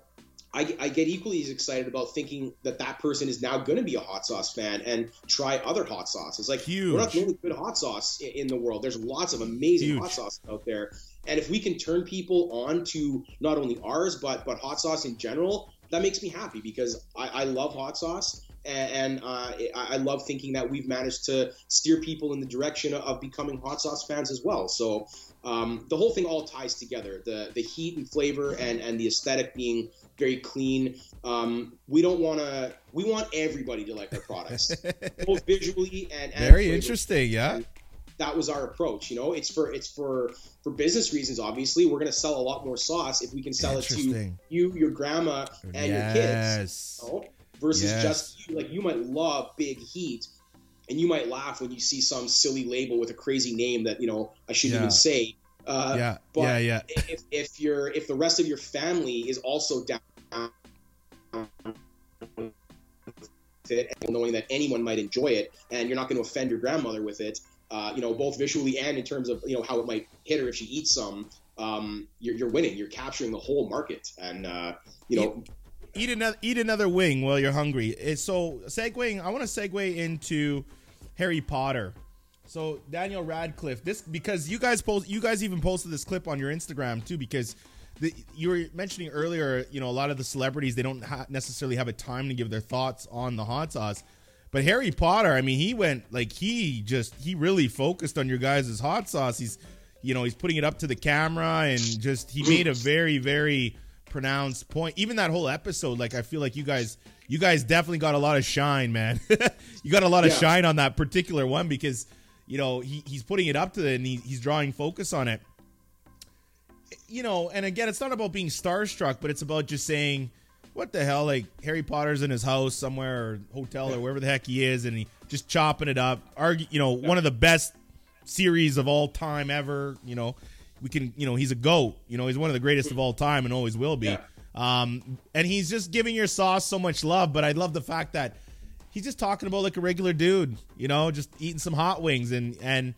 I, I get equally as excited about thinking that that person is now going to be a hot sauce fan and try other hot sauces. Like we're not the only good hot sauce in the world. There's lots of amazing Huge. hot sauce out there, and if we can turn people on to not only ours but but hot sauce in general, that makes me happy because I, I love hot sauce. And, and uh, I I love thinking that we've managed to steer people in the direction of becoming hot sauce fans as well. So um, the whole thing all ties together. The the heat and flavor and and the aesthetic being very clean. Um, we don't want to we want everybody to like our products both visually and, and Very flavor. interesting, yeah. And that was our approach you know? It's for it's for for business reasons obviously. We're going to sell a lot more sauce if we can sell it to you your grandma and your kids. You know, versus Yes. just you. like you might love big heat and you might laugh when you see some silly label with a crazy name that you know I shouldn't Yeah. even say. Uh, yeah, but yeah, yeah. If, if you're if the rest of your family is also down with it, knowing that anyone might enjoy it, and you're not going to offend your grandmother with it, uh, you know, both visually and in terms of you know how it might hit her if she eats some. um, you're, you're winning. You're capturing the whole market, and uh, you know, eat another eat another wing while you're hungry. Eh, So segueing, I want to segue into Harry Potter. So Daniel Radcliffe, this because you guys post, you guys even posted this clip on your Instagram too, because the, you were mentioning earlier, you know, a lot of the celebrities they don't ha- necessarily have a time to give their thoughts on the hot sauce. But Harry Potter, I mean, he went like he just he really focused on your guys' hot sauce. He's you know he's putting it up to the camera and just he made a very very pronounced point. Even that whole episode, like I feel like you guys you guys definitely got a lot of shine, man. you got a lot of Yeah. shine on that particular one because you know he, he's putting it up to it and he, he's drawing focus on it. You know, and again, it's not about being starstruck, but it's about just saying, "What the hell?" Like Harry Potter's in his house somewhere or hotel or wherever the heck he is, and he just chopping it up. Argue, you know, one of the best series of all time ever. You know, we can, you know, he's a goat. You know, he's one of the greatest of all time and always will be. Yeah. Um, and he's just giving your sauce so much love. But I love the fact that he's just talking about like a regular dude. You know, just eating some hot wings and and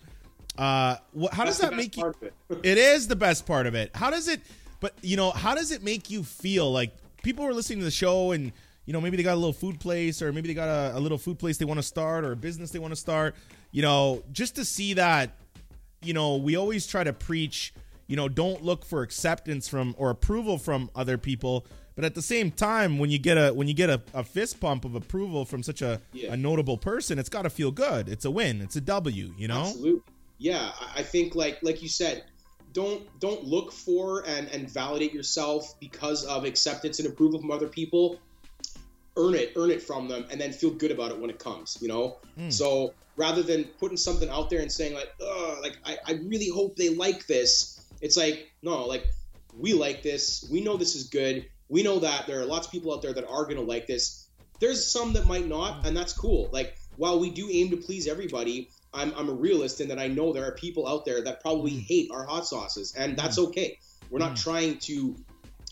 uh, what, how does that make you? it. it is the best part of it. How does it? But you know, how does it make you feel? Like people are listening to the show, and you know, maybe they got a little food place, or maybe they got a, a little food place they want to start, or a business they want to start. You know, just to see that. You know, we always try to preach. You know, don't look for acceptance from or approval from other people. But at the same time, when you get a when you get a, a fist pump of approval from such a, Yeah. a notable person, it's got to feel good. It's a win. It's a W. You know. Absolutely. Yeah, I- I think like like you said, don't don't look for and and validate yourself because of acceptance and approval from other people. Earn it, earn it from them, and then feel good about it when it comes. You know. Mm. So rather than putting something out there and saying like, "Ugh, like I, I really hope they like this," it's like no, like we like this. We know this is good. We know that there are lots of people out there that are going to like this. There's some that might not, and that's cool. Like while we do aim to please everybody, I'm, I'm a realist in that I know there are people out there that probably mm. hate our hot sauces, and that's mm. okay. We're not mm. trying to,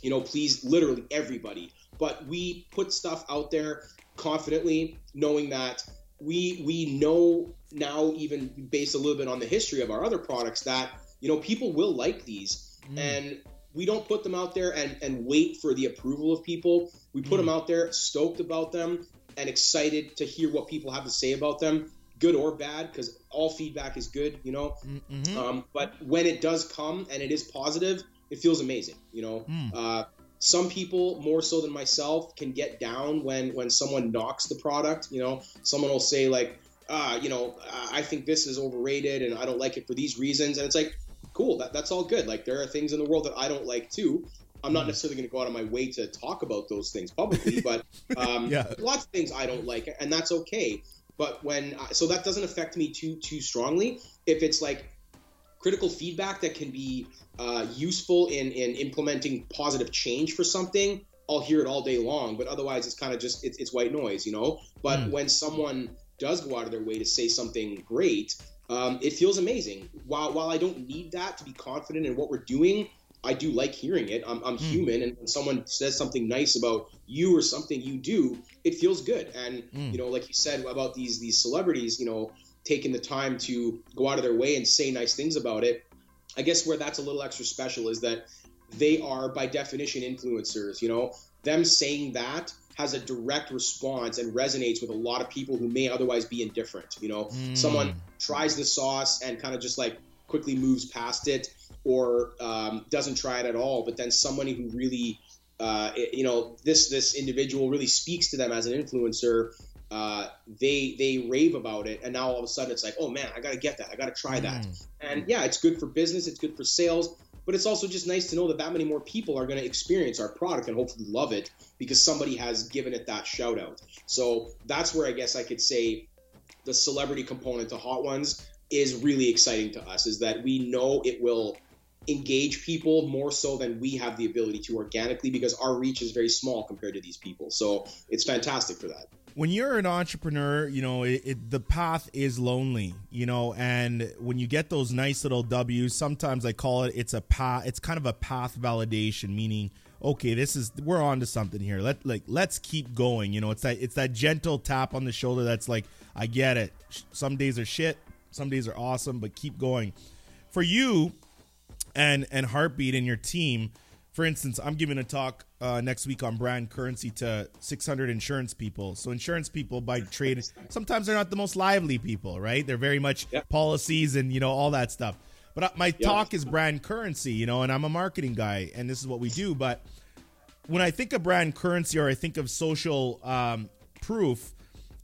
you know, please literally everybody, but we put stuff out there confidently, knowing that we we know now, even based a little bit on the history of our other products, that you know people will like these, and we don't put them out there and and wait for the approval of people. We put them out there, stoked about them, and excited to hear what people have to say about them, good or bad, because all feedback is good, you know. Mhm. Um, but when it does come and it is positive, it feels amazing. You know, Mm. uh, some people more so than myself can get down when when someone knocks the product. You know, someone will say like, ah, you know, I think this is overrated and I don't like it for these reasons, and it's like, cool, that, that's all good. Like there are things in the world that I don't like too. I'm not necessarily going to go out of my way to talk about those things publicly, but um, Yeah. lots of things I don't like, and that's okay. But when so that doesn't affect me too too strongly. If it's like critical feedback that can be uh, useful in in implementing positive change for something, I'll hear it all day long. But otherwise, it's kind of just it's, it's white noise, you know. But Mm. when someone does go out of their way to say something great, um, it feels amazing. While while I don't need that to be confident in what we're doing, I do like hearing it. I'm, I'm human, and when someone says something nice about you or something you do, it feels good. And Mm. you know, like you said about these these celebrities, you know, taking the time to go out of their way and say nice things about it. I guess where that's a little extra special is that they are by definition influencers. You know, them saying that has a direct response and resonates with a lot of people who may otherwise be indifferent. You know, Mm. someone tries the sauce and kind of just like quickly moves past it or um, doesn't try it at all. But then somebody who really, uh, you know, this this individual really speaks to them as an influencer. Uh, they they rave about it, and now all of a sudden it's like, oh man, I gotta get that, I gotta try that. And yeah, it's good for business, it's good for sales, but it's also just nice to know that that many more people are going to experience our product and hopefully love it because somebody has given it that shout out. So that's where I guess I could say the celebrity component to Hot Ones is really exciting to us is that we know it will engage people more so than we have the ability to organically because our reach is very small compared to these people. So it's fantastic for that. When you're an entrepreneur, you know, it, it, the path is lonely, you know, and when you get those nice little W's, sometimes I call it it's a path, it's kind of a path validation, meaning, okay, this is we're on to something here. Let like let's keep going, you know. It's that it's that gentle tap on the shoulder that's like, I get it. Some days are shit, some days are awesome, but keep going. For you, and and heartbeat in your team for instance i'm giving a talk uh, next week on brand currency to 600 insurance people so insurance people by trade sometimes they're not the most lively people right they're very much Yep. policies and you know all that stuff but uh, my Yep. talk is brand currency you know and i'm a marketing guy and this is what we do but when I think of brand currency or I think of social um, proof,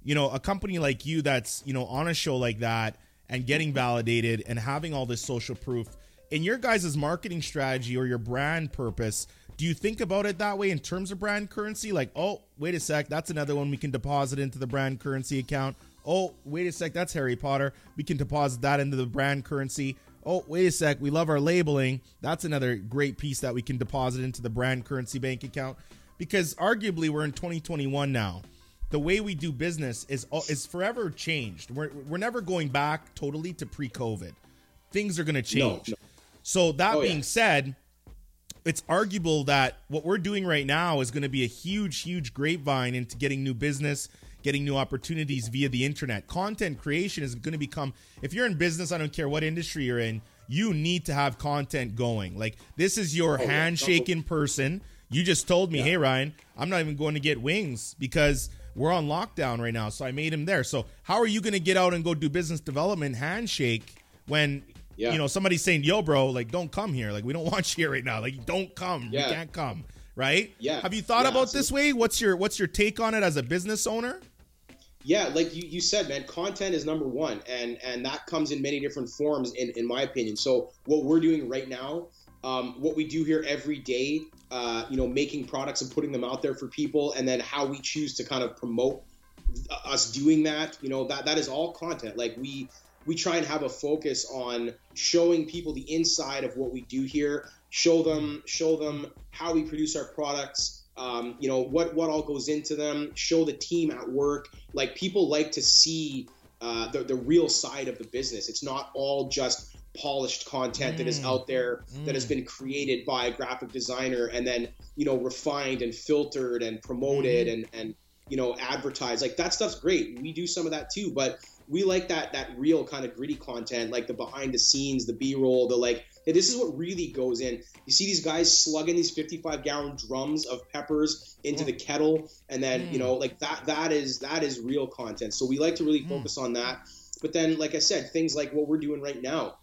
you know, a company like you that's, you know, on a show like that and getting validated and having all this social proof in your guys' marketing strategy or your brand purpose, do you think about it that way in terms of brand currency? Like, oh, wait a sec, that's another one we can deposit into the brand currency account. Oh, wait a sec, that's Harry Potter. We can deposit that into the brand currency. Oh, wait a sec, we love our labeling. That's another great piece that we can deposit into the brand currency bank account. Because arguably, we're in 2021 now. The way we do business is is forever changed. We're, we're never going back totally to pre COVID. Things are going to change. no. So, that Oh, yeah. being said, it's arguable that what we're doing right now is going to be a huge, huge grapevine into getting new business, getting new opportunities via the internet. Content creation is going to become, if you're in business, I don't care what industry you're in, you need to have content going. Like, this is your oh, yeah. handshake in person. You just told me, hey, Ryan, I'm not even going to get wings because we're on lockdown right now. So I made him there. So, how are you going to get out and go do business development handshake when Yeah. you know somebody's saying yo bro like don't come here like we don't want you here right now like don't come Yeah. you can't come right Yeah. have you thought Yeah, about this way what's your what's your take on it as a business owner Yeah, like you, you said, man, content is number one, and and that comes in many different forms, in in my opinion. So what we're doing right now, um, what we do here every day, uh, you know, making products and putting them out there for people, and then how we choose to kind of promote us doing that, you know, that that is all content. Like we we try and have a focus on showing people the inside of what we do here, show them show them how we produce our products. Um, you know what what all goes into them. Show the team at work. Like people like to see uh, the the real side of the business. It's not all just polished content that is Mm. out there that has been created by a graphic designer and then you know refined and filtered and promoted and and you know advertised. Like that stuff's great. We do some of that too, but we like that that real kind of gritty content, like the behind the scenes, the B roll, the like. hey, this is what really goes in. You see these guys slugging these 55 gallon drums of peppers into the kettle, and then you know like that that is that is real content. So we like to really focus on that. But then, like I said, things like what we're doing right now.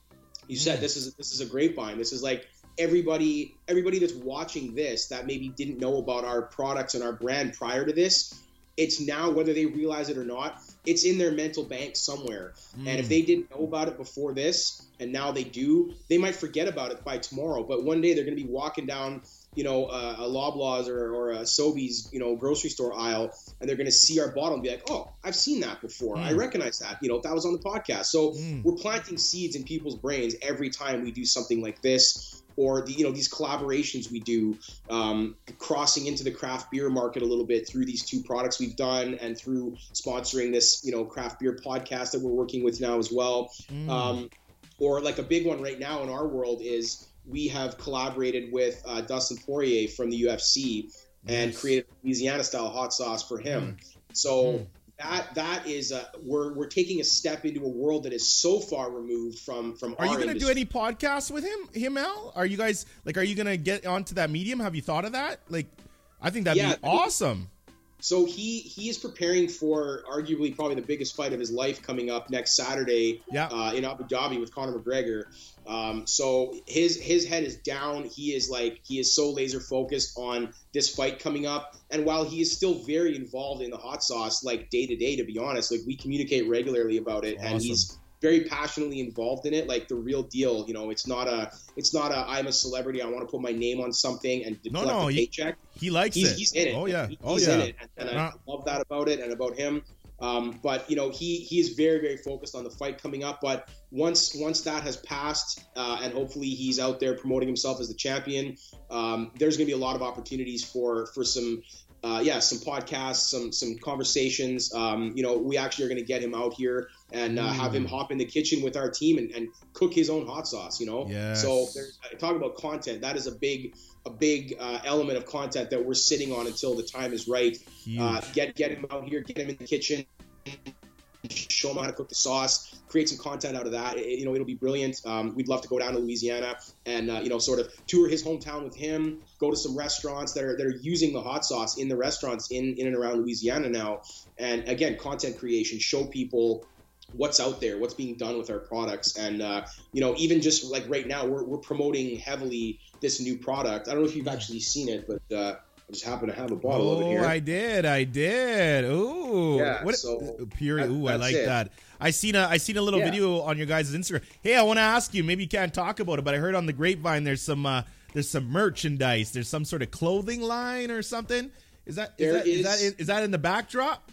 You said this is this is a grapevine. This is like everybody everybody that's watching this that maybe didn't know about our products and our brand prior to this it's now whether they realize it or not it's in their mental bank somewhere. And if they didn't know about it before this and now they do they might forget about it by tomorrow. But one day they're going to be walking down you know uh, a loblaws or, or a sobeys you know grocery store aisle and they're going to see our bottle and be like oh i've seen that before. I recognize that you know that was on the podcast. So we're planting seeds in people's brains every time we do something like this or the you know these collaborations we do um, crossing into the craft beer market a little bit through these two products we've done and through sponsoring this you know craft beer podcast that we're working with now as well. Um, or like a big one right now in our world is we have collaborated with uh, Dustin Poirier from the UFC and created Louisiana style hot sauce for him. So that that is uh, we're we're taking a step into a world that is so far removed from from Are you going to do any podcasts with him, him, Al? Are you guys like? Are you going to get onto that medium? Have you thought of that? Like, I think that'd Yeah, be awesome. So he he is preparing for arguably probably the biggest fight of his life coming up next Saturday Yeah. uh, in Abu Dhabi with Conor McGregor. Um, so his his head is down. He is like he is so laser focused on this fight coming up. And while he is still very involved in the hot sauce, like day to day, to be honest, like we communicate regularly about it, and he's very passionately involved in it, like the real deal. You know, it's not a it's not a I'm a celebrity. I want to put my name on something and No, collect no, a he- paycheck He likes he's, it. he's in it. Oh yeah. He- Oh he's yeah. in it, and, and I love that about it and about him. Um, but you know, he he is very very focused on the fight coming up. But once once that has passed, uh, and hopefully he's out there promoting himself as the champion, um, there's going to be a lot of opportunities for for some. Uh, yeah, some podcasts, some some conversations. Um, you know, we actually are going to get him out here and uh, have Mm. him hop in the kitchen with our team and, and cook his own hot sauce. You know, Yes. so there's talking about content. That is a big a big uh, element of content that we're sitting on until the time is right. Uh, get get him out here, get him in the kitchen, show him how to cook the sauce, create some content out of that. It, you know, it'll be brilliant. Um, we'd love to go down to Louisiana and uh, you know, sort of tour his hometown with him. Go to some restaurants that are that are using the hot sauce in the restaurants in in and around Louisiana now. And again, content creation, show people what's out there, what's being done with our products, and uh, you know, even just like right now, we're, we're promoting heavily this new product. I don't know if you've actually seen it, but uh, I just happen to have a bottle oh, of it here. Oh I did, I did. Ooh, Yeah, what? so pure. ooh, I like it. that. I seen a I seen a little Yeah. video on your guys' Instagram. Hey, I want to ask you. Maybe you can't talk about it, but I heard on the grapevine there's some uh, there's some merchandise. There's some sort of clothing line or something. Is that is There that, is that is- is that in the backdrop?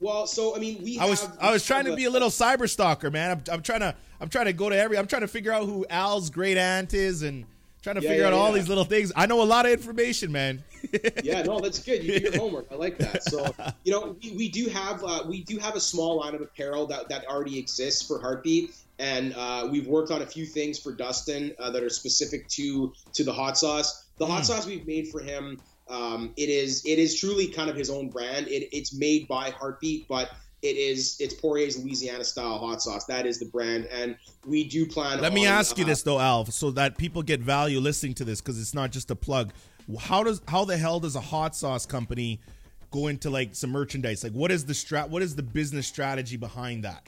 Well, so I mean, we I was have, I was trying to be a little cyber stalker, man. I'm, I'm trying to I'm trying to go to every I'm trying to figure out who Al's great aunt is and trying to Yeah, figure yeah, out all yeah. these little things. I know a lot of information, man. yeah, no, that's good. You do your homework. I like that. So, you know, we, we do have uh, we do have a small line of apparel that, that already exists for Heartbeat, and uh, we've worked on a few things for Dustin uh, that are specific to to the hot sauce. The hot Mm. sauce we've made for him, um, it is it is truly kind of his own brand. It, it's made by Heartbeat, but it is it's Poirier's Louisiana style hot sauce. That is the brand, and we do plan. Let me on, ask you uh, this though, Al, so that people get value listening to this because it's not just a plug. How does how the hell does a hot sauce company go into like some merchandise? Like, what is the strat? What is the business strategy behind that?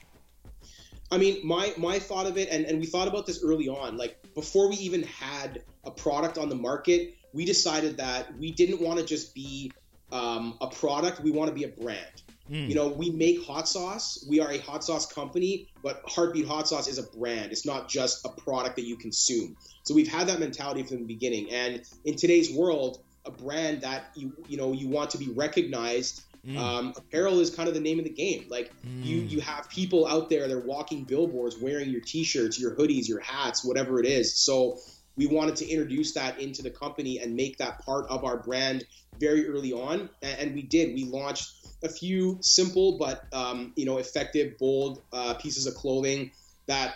I mean, my my thought of it, and, and we thought about this early on, like before we even had a product on the market, we decided that we didn't want to just be um, a product, we want to be a brand. Mm. You know, we make hot sauce. We are a hot sauce company, but Heartbeat Hot Sauce is a brand. It's not just a product that you consume. So we've had that mentality from the beginning. And in today's world, a brand that you you know you want to be recognized. Mm. Um, apparel is kind of the name of the game. Like you you have people out there they're walking billboards wearing your t-shirts your hoodies your hats whatever it is so we wanted to introduce that into the company and make that part of our brand very early on and, we did we launched a few simple but um, you know effective bold uh, pieces of clothing that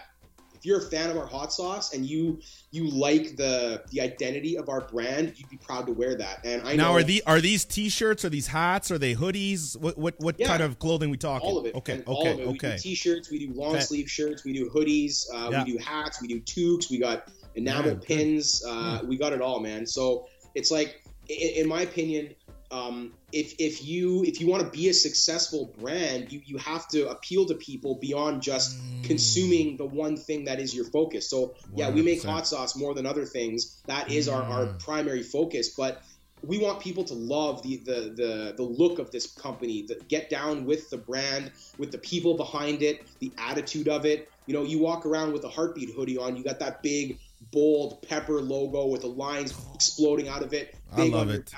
if you're a fan of our hot sauce and you you like the the identity of our brand you'd be proud to wear that and i now know are the are these t-shirts? Are these hats? Are they hoodies? What what what Yeah. kind of clothing we talking? all of it. Okay, and okay, it. We okay. do t-shirts, we do long Okay. sleeve shirts, we do hoodies, uh, Yeah. we do hats, we do toques, we got enamel Yeah, good. pins, uh, we got it all, man. So it's like, in, in my opinion, um, if if you if you want to be a successful brand, you you have to appeal to people beyond just Mm. consuming the one thing that is your focus. So yeah, we make hot sauce more than other things. That is our, our Mm. primary focus, but we want people to love the the the, the look of this company, the, get down with the brand, with the people behind it, the attitude of it. You know, you walk around with a heartbeat hoodie on, you got that big bold pepper logo with the lines exploding out of it. I love it.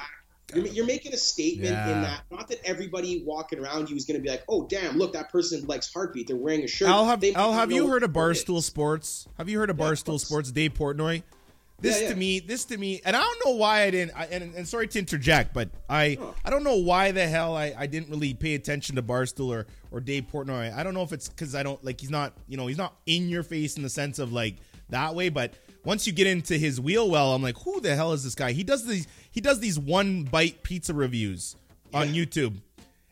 You're, you're making a statement Yeah. in that. Not that everybody walking around you is going to be like, "Oh, damn! Look, that person likes Heartbeat. They're wearing a shirt." Al, have Al, have you heard of sport it is. Barstool Sports? Have you heard of Yeah, Barstool. Sports? Dave Portnoy. This Yeah, to me, this to me, and I don't know why I didn't. I, and, and sorry to interject, but I Oh. I don't know why the hell I, I didn't really pay attention to Barstool or or Dave Portnoy. I don't know if it's because I don't like he's not you know he's not in your face in the sense of like that way, but once you get into his wheel well, I'm like, who the hell is this guy? He does these he does these one bite pizza reviews on Yeah. YouTube.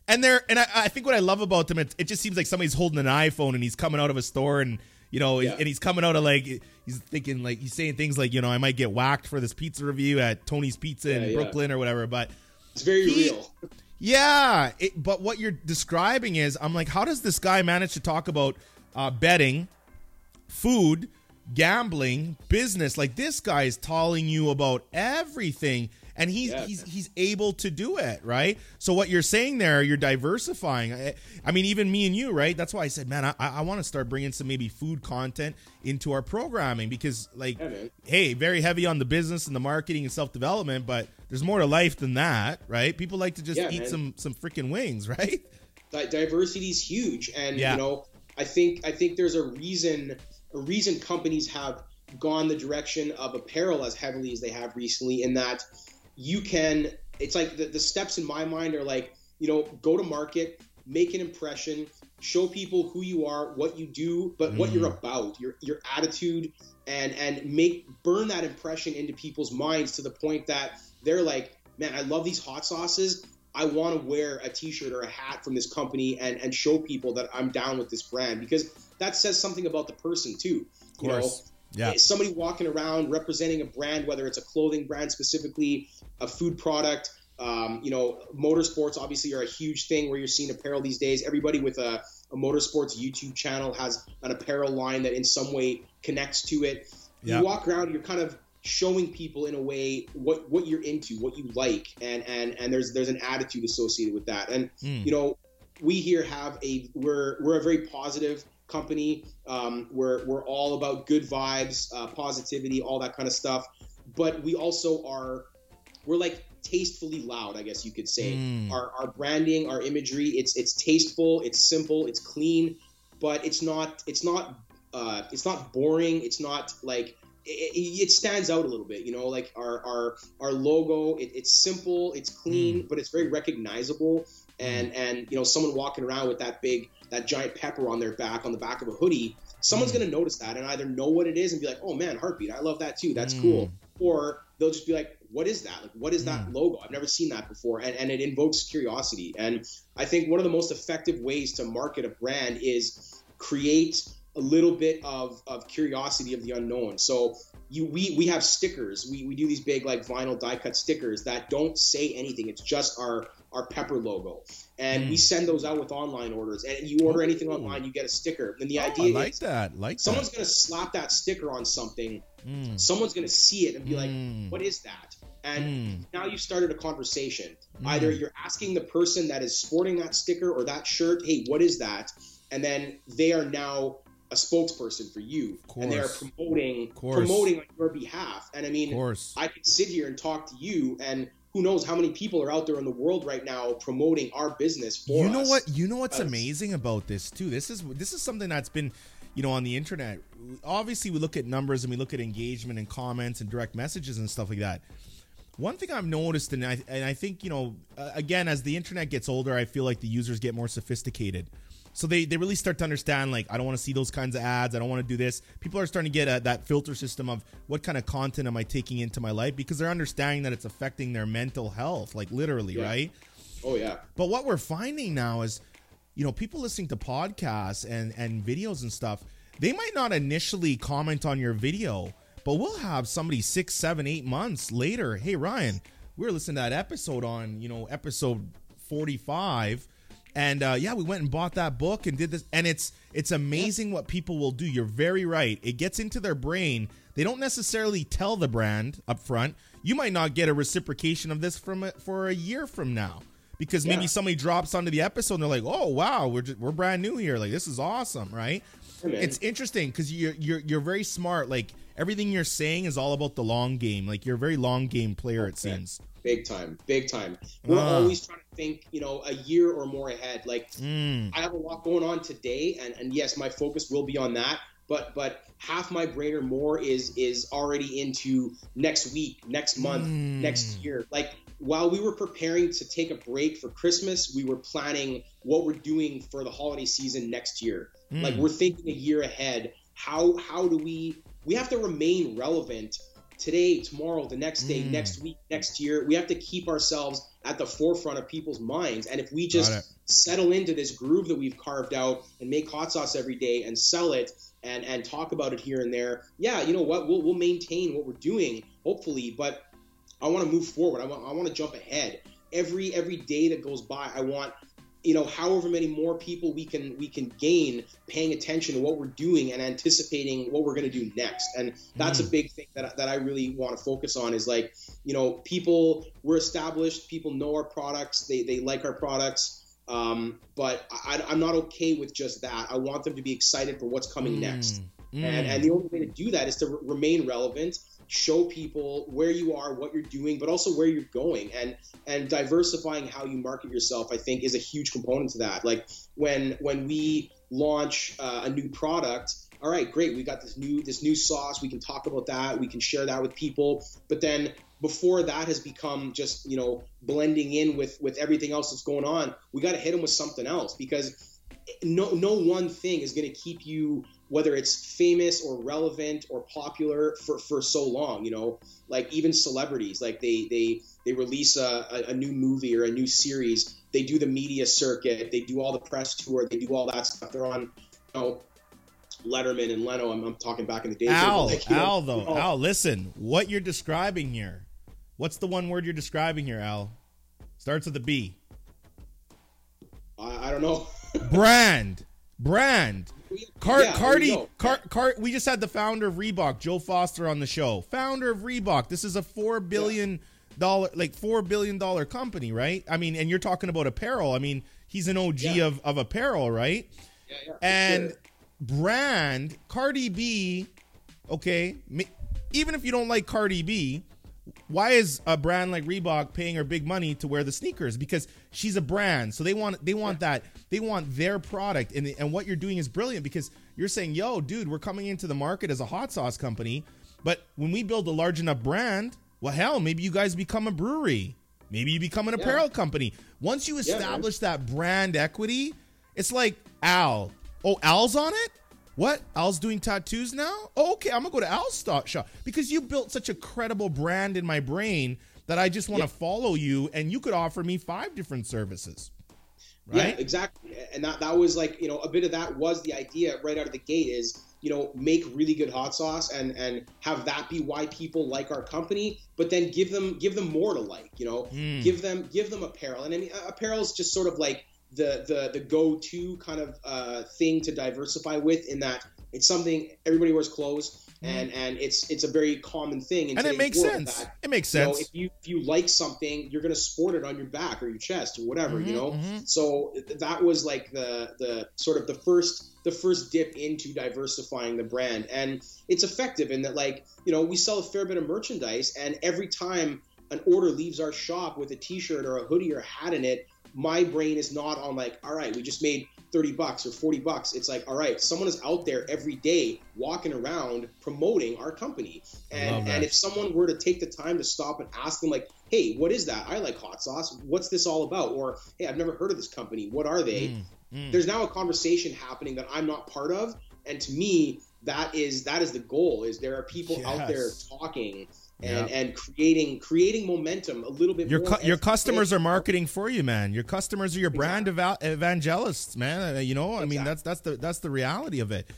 And they're and I, I think what I love about them, it, it just seems like somebody's holding an iPhone and he's coming out of a store and you know, Yeah. and he's coming out of like he's thinking like he's saying things like you know I might get whacked for this pizza review at Tony's Pizza in Yeah, yeah. Brooklyn or whatever. But It's very He- real. yeah, it, but what you're describing is I'm like, how does this guy manage to talk about uh, betting, food, gambling, business? Like this guy is telling you about everything, and he's Yeah. he's he's able to do it, right? So what you're saying there, you're diversifying. I, I mean, even me and you, right? That's why I said, man, I, I want to start bringing some maybe food content into our programming because, like, Yeah, hey, very heavy on the business and the marketing and self development, but there's more to life than that, right? People like to just Yeah, eat man. some some freaking wings, right? Di- diversity is huge, and you know, I think I think there's a reason a reason companies have gone the direction of apparel as heavily as they have recently. In that you can, it's like the, the steps in my mind are like, you know, go to market, make an impression, show people who you are, what you do, but what you're mm. about, your your attitude, and and make burn that impression into people's minds to the point that they're like, man, I love these hot sauces. I want to wear a T-shirt or a hat from this company and and show people that I'm down with this brand because that says something about the person too. Of course. You know, yeah. somebody walking around representing a brand, whether it's a clothing brand specifically, a food product. Um, you know, motorsports obviously are a huge thing where you're seeing apparel these days. Everybody with a, a motorsports YouTube channel has an apparel line that in some way connects to it. Yeah. You walk around, you're kind of showing people in a way what what you're into, what you like, and and and there's there's an attitude associated with that. And Mm. you know, we here have a we're we're a very positive company. Um, we're we're all about good vibes, uh, positivity, all that kind of stuff. But we also are we're like tastefully loud, I guess you could say. Mm. Our our branding, our imagery, it's it's tasteful, it's simple, it's clean, but it's not it's not uh, it's not boring. It's not like it, it stands out a little bit, you know. Like our our our logo, it, it's simple, it's clean, but it's very recognizable. And and you know, someone walking around with that big that giant pepper on their back on the back of a hoodie, someone's Mm. gonna notice that and either know what it is and be like, oh man, heartbeat, I love that too. That's Mm. cool. Or they'll just be like, what is that? Like, what is Mm. that logo? I've never seen that before, and and it invokes curiosity. And I think one of the most effective ways to market a brand is create a little bit of, of curiosity of the unknown. So you we we have stickers. We, we do these big like vinyl die cut stickers that don't say anything. It's just our our pepper logo. And Mm. we send those out with online orders. And you order anything online, you get a sticker. And the Oh, I idea like is that. Like someone's that. gonna slap that sticker on something, Mm. someone's gonna see it and be like, Mm. What is that? And Mm. now you've started a conversation. Mm. Either you're asking the person that is sporting that sticker or that shirt, hey, what is that? And then they are now a spokesperson for you, and they are promoting promoting on your behalf. And I mean. I can sit here and talk to you, and who knows how many people are out there in the world right now promoting our business for you know us. what you know what's amazing about this too this is this is something that's been you know on the internet obviously we look at numbers and we look at engagement and comments and direct messages and stuff like that one thing i've noticed and i and i think you know again as the internet gets older i feel like the users get more sophisticated so they, they really start to understand like i don't want to see those kinds of ads i don't want to do this people are starting to get a, that filter system of what kind of content am i taking into my life because they're understanding that it's affecting their mental health like literally Yeah. right Oh yeah, but what we're finding now is, you know, people listening to podcasts and and videos and stuff, they might not initially comment on your video, but we'll have somebody six, seven, eight months later. Hey Ryan, we were listening to that episode on, you know, episode forty five. And uh, yeah, we went and bought that book and did this, and it's it's amazing what people will do. You're very right. It gets into their brain. They don't necessarily tell the brand up front. You might not get a reciprocation of this from a, for a year from now because maybe Yeah. somebody drops onto the episode and they're like, "Oh wow, we're just, we're brand new here. Like this is awesome, right?" Man. It's interesting because you're you're you're very smart. Like everything you're saying is all about the long game. Like you're a very long game player. It seems. Big time, big time. We're Ah. always trying to think, you know, a year or more ahead. Like Mm. I have a lot going on today, and, and yes, my focus will be on that. But but half my brain or more is is already into next week, next month, Mm. next year. Like while we were preparing to take a break for Christmas, we were planning what we're doing for the holiday season next year. Mm. Like we're thinking a year ahead. How how do we we have to remain relevant today, tomorrow, the next day, Mm. next week, next year. We have to keep ourselves at the forefront of people's minds. And if we just settle into this groove that we've carved out and make hot sauce every day and sell it and and talk about it here and there, yeah, you know what? We'll we'll maintain what we're doing, hopefully. But I want to move forward. I want I want to jump ahead. Every every day that goes by, I want you know however many more people we can we can gain paying attention to what we're doing and anticipating what we're going to do next. And that's a big thing that, that i really want to focus on is like you know people we're established people know our products they, they like our products um, but I, i'm not okay with just that. I want them to be excited for what's coming next. Mm. and, and the only way to do that is to re- remain relevant show people where you are what you're doing but also where you're going. And and diversifying how you market yourself i think is a huge component to that. Like when when we launch uh, a new product all right great we got this new this new sauce we can talk about that we can share that with people. But then before that has become just you know blending in with with everything else that's going on we got to hit them with something else because no no one thing is going to keep you whether it's famous or relevant or popular for, for so long you know like even celebrities like they they they release a, a, new movie or a new series they do the media circuit they do all the press tour they do all that stuff they're on you know letterman and leno i'm, I'm talking back in the days Al, like, you know, Al, though, know, Al, listen. What you're describing here? What's the one word you're describing here, Al? Starts with a B. I, I don't know Brand, brand. Car- Yeah, Cardi, you. Car- Car- we just had the founder of Reebok, Joe Foster, on the show. Founder of Reebok. This is a four billion dollar, like four billion dollar company, right? I mean, and you're talking about apparel. I mean, he's an OG Yeah. of of apparel, right? Yeah, yeah, and sure. brand Cardi B. Okay, even if you don't like Cardi B, why is a brand like Reebok paying her big money to wear the sneakers? Because she's a brand, so they want they want that they want their product, and and what you're doing is brilliant because you're saying, "Yo, dude, we're coming into the market as a hot sauce company, but when we build a large enough brand, well, hell, maybe you guys become a brewery, maybe you become an apparel company. Once you establish that brand equity, it's like Al. Oh, Al's on it. What? Al's doing tattoos now? Oh, okay, I'm gonna go to Al's shop because you built such a credible brand in my brain that I just want to follow you, and you could offer me five different services. Yeah, Right? exactly. And that that was like you know a bit of that was the idea right out of the gate is you know make really good hot sauce and and have that be why people like our company, but then give them give them more to like. You know, Mm. give them give them apparel, and I mean apparel is just sort of like the the the go to kind of uh, thing to diversify with in that it's something everybody wears clothes. Mm-hmm. And, and it's it's a very common thing, and it makes sense. that It makes you know, sense. if you if you like something, you're gonna sport it on your back or your chest or whatever, you mm-hmm, know. Mm-hmm. So that was like the the sort of the first the first dip into diversifying the brand, and it's effective in that like you know we sell a fair bit of merchandise, and every time an order leaves our shop with a T-shirt or a hoodie or a hat in it, my brain is not on like, all right, we just made 30 bucks or 40 bucks. It's like, all right, someone is out there every day walking around promoting our company. And and if someone were to take the time to stop and ask them like, hey, what is that? I like hot sauce. What's this all about? Or hey, I've never heard of this company. What are they? Mm, There's now a conversation happening that I'm not part of. And to me, that is that is the goal is there are people out there talking and, and creating creating momentum a little bit Your more cu- your customers are marketing for you, man. Your customers are your brand eva- evangelists, man. Uh, You know, I mean, that's that's the that's the reality of it.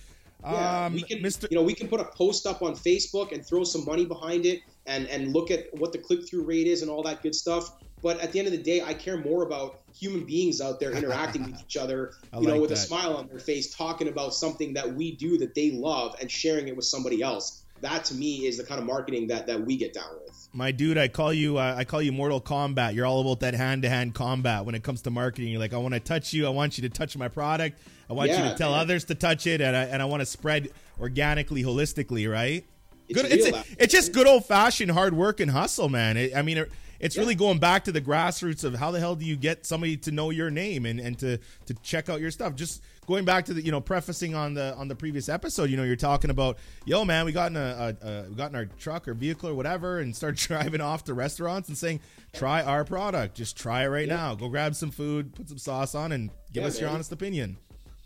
Yeah, um, we can, Mr. you know, we can put a post up on Facebook and throw some money behind it, and and look at what the click through rate is and all that good stuff. But at the end of the day, I care more about human beings out there interacting with each other, you know, like with a smile on their face, talking about something that we do that they love and sharing it with somebody else. That to me is the kind of marketing that that we get down with. my dude, I call you uh, I call you Mortal Kombat. You're all about that hand to hand combat when it comes to marketing. You're like, I want to touch you. I want you to touch my product. I want you to tell man. others to touch it, and I, and I want to spread organically, holistically, right? It's good. It's, real, it's just good old fashioned hard work and hustle, man. It, I mean, it, it's really going back to the grassroots of how the hell do you get somebody to know your name and, and to to check out your stuff. Just going back to the you know prefacing on the on the previous episode, you know, you're talking about yo man, we got in a, a, a we got in our truck or vehicle or whatever and start driving off to restaurants and saying try our product, just try it right now. Go grab some food, put some sauce on, and give Yeah, us your honest opinion.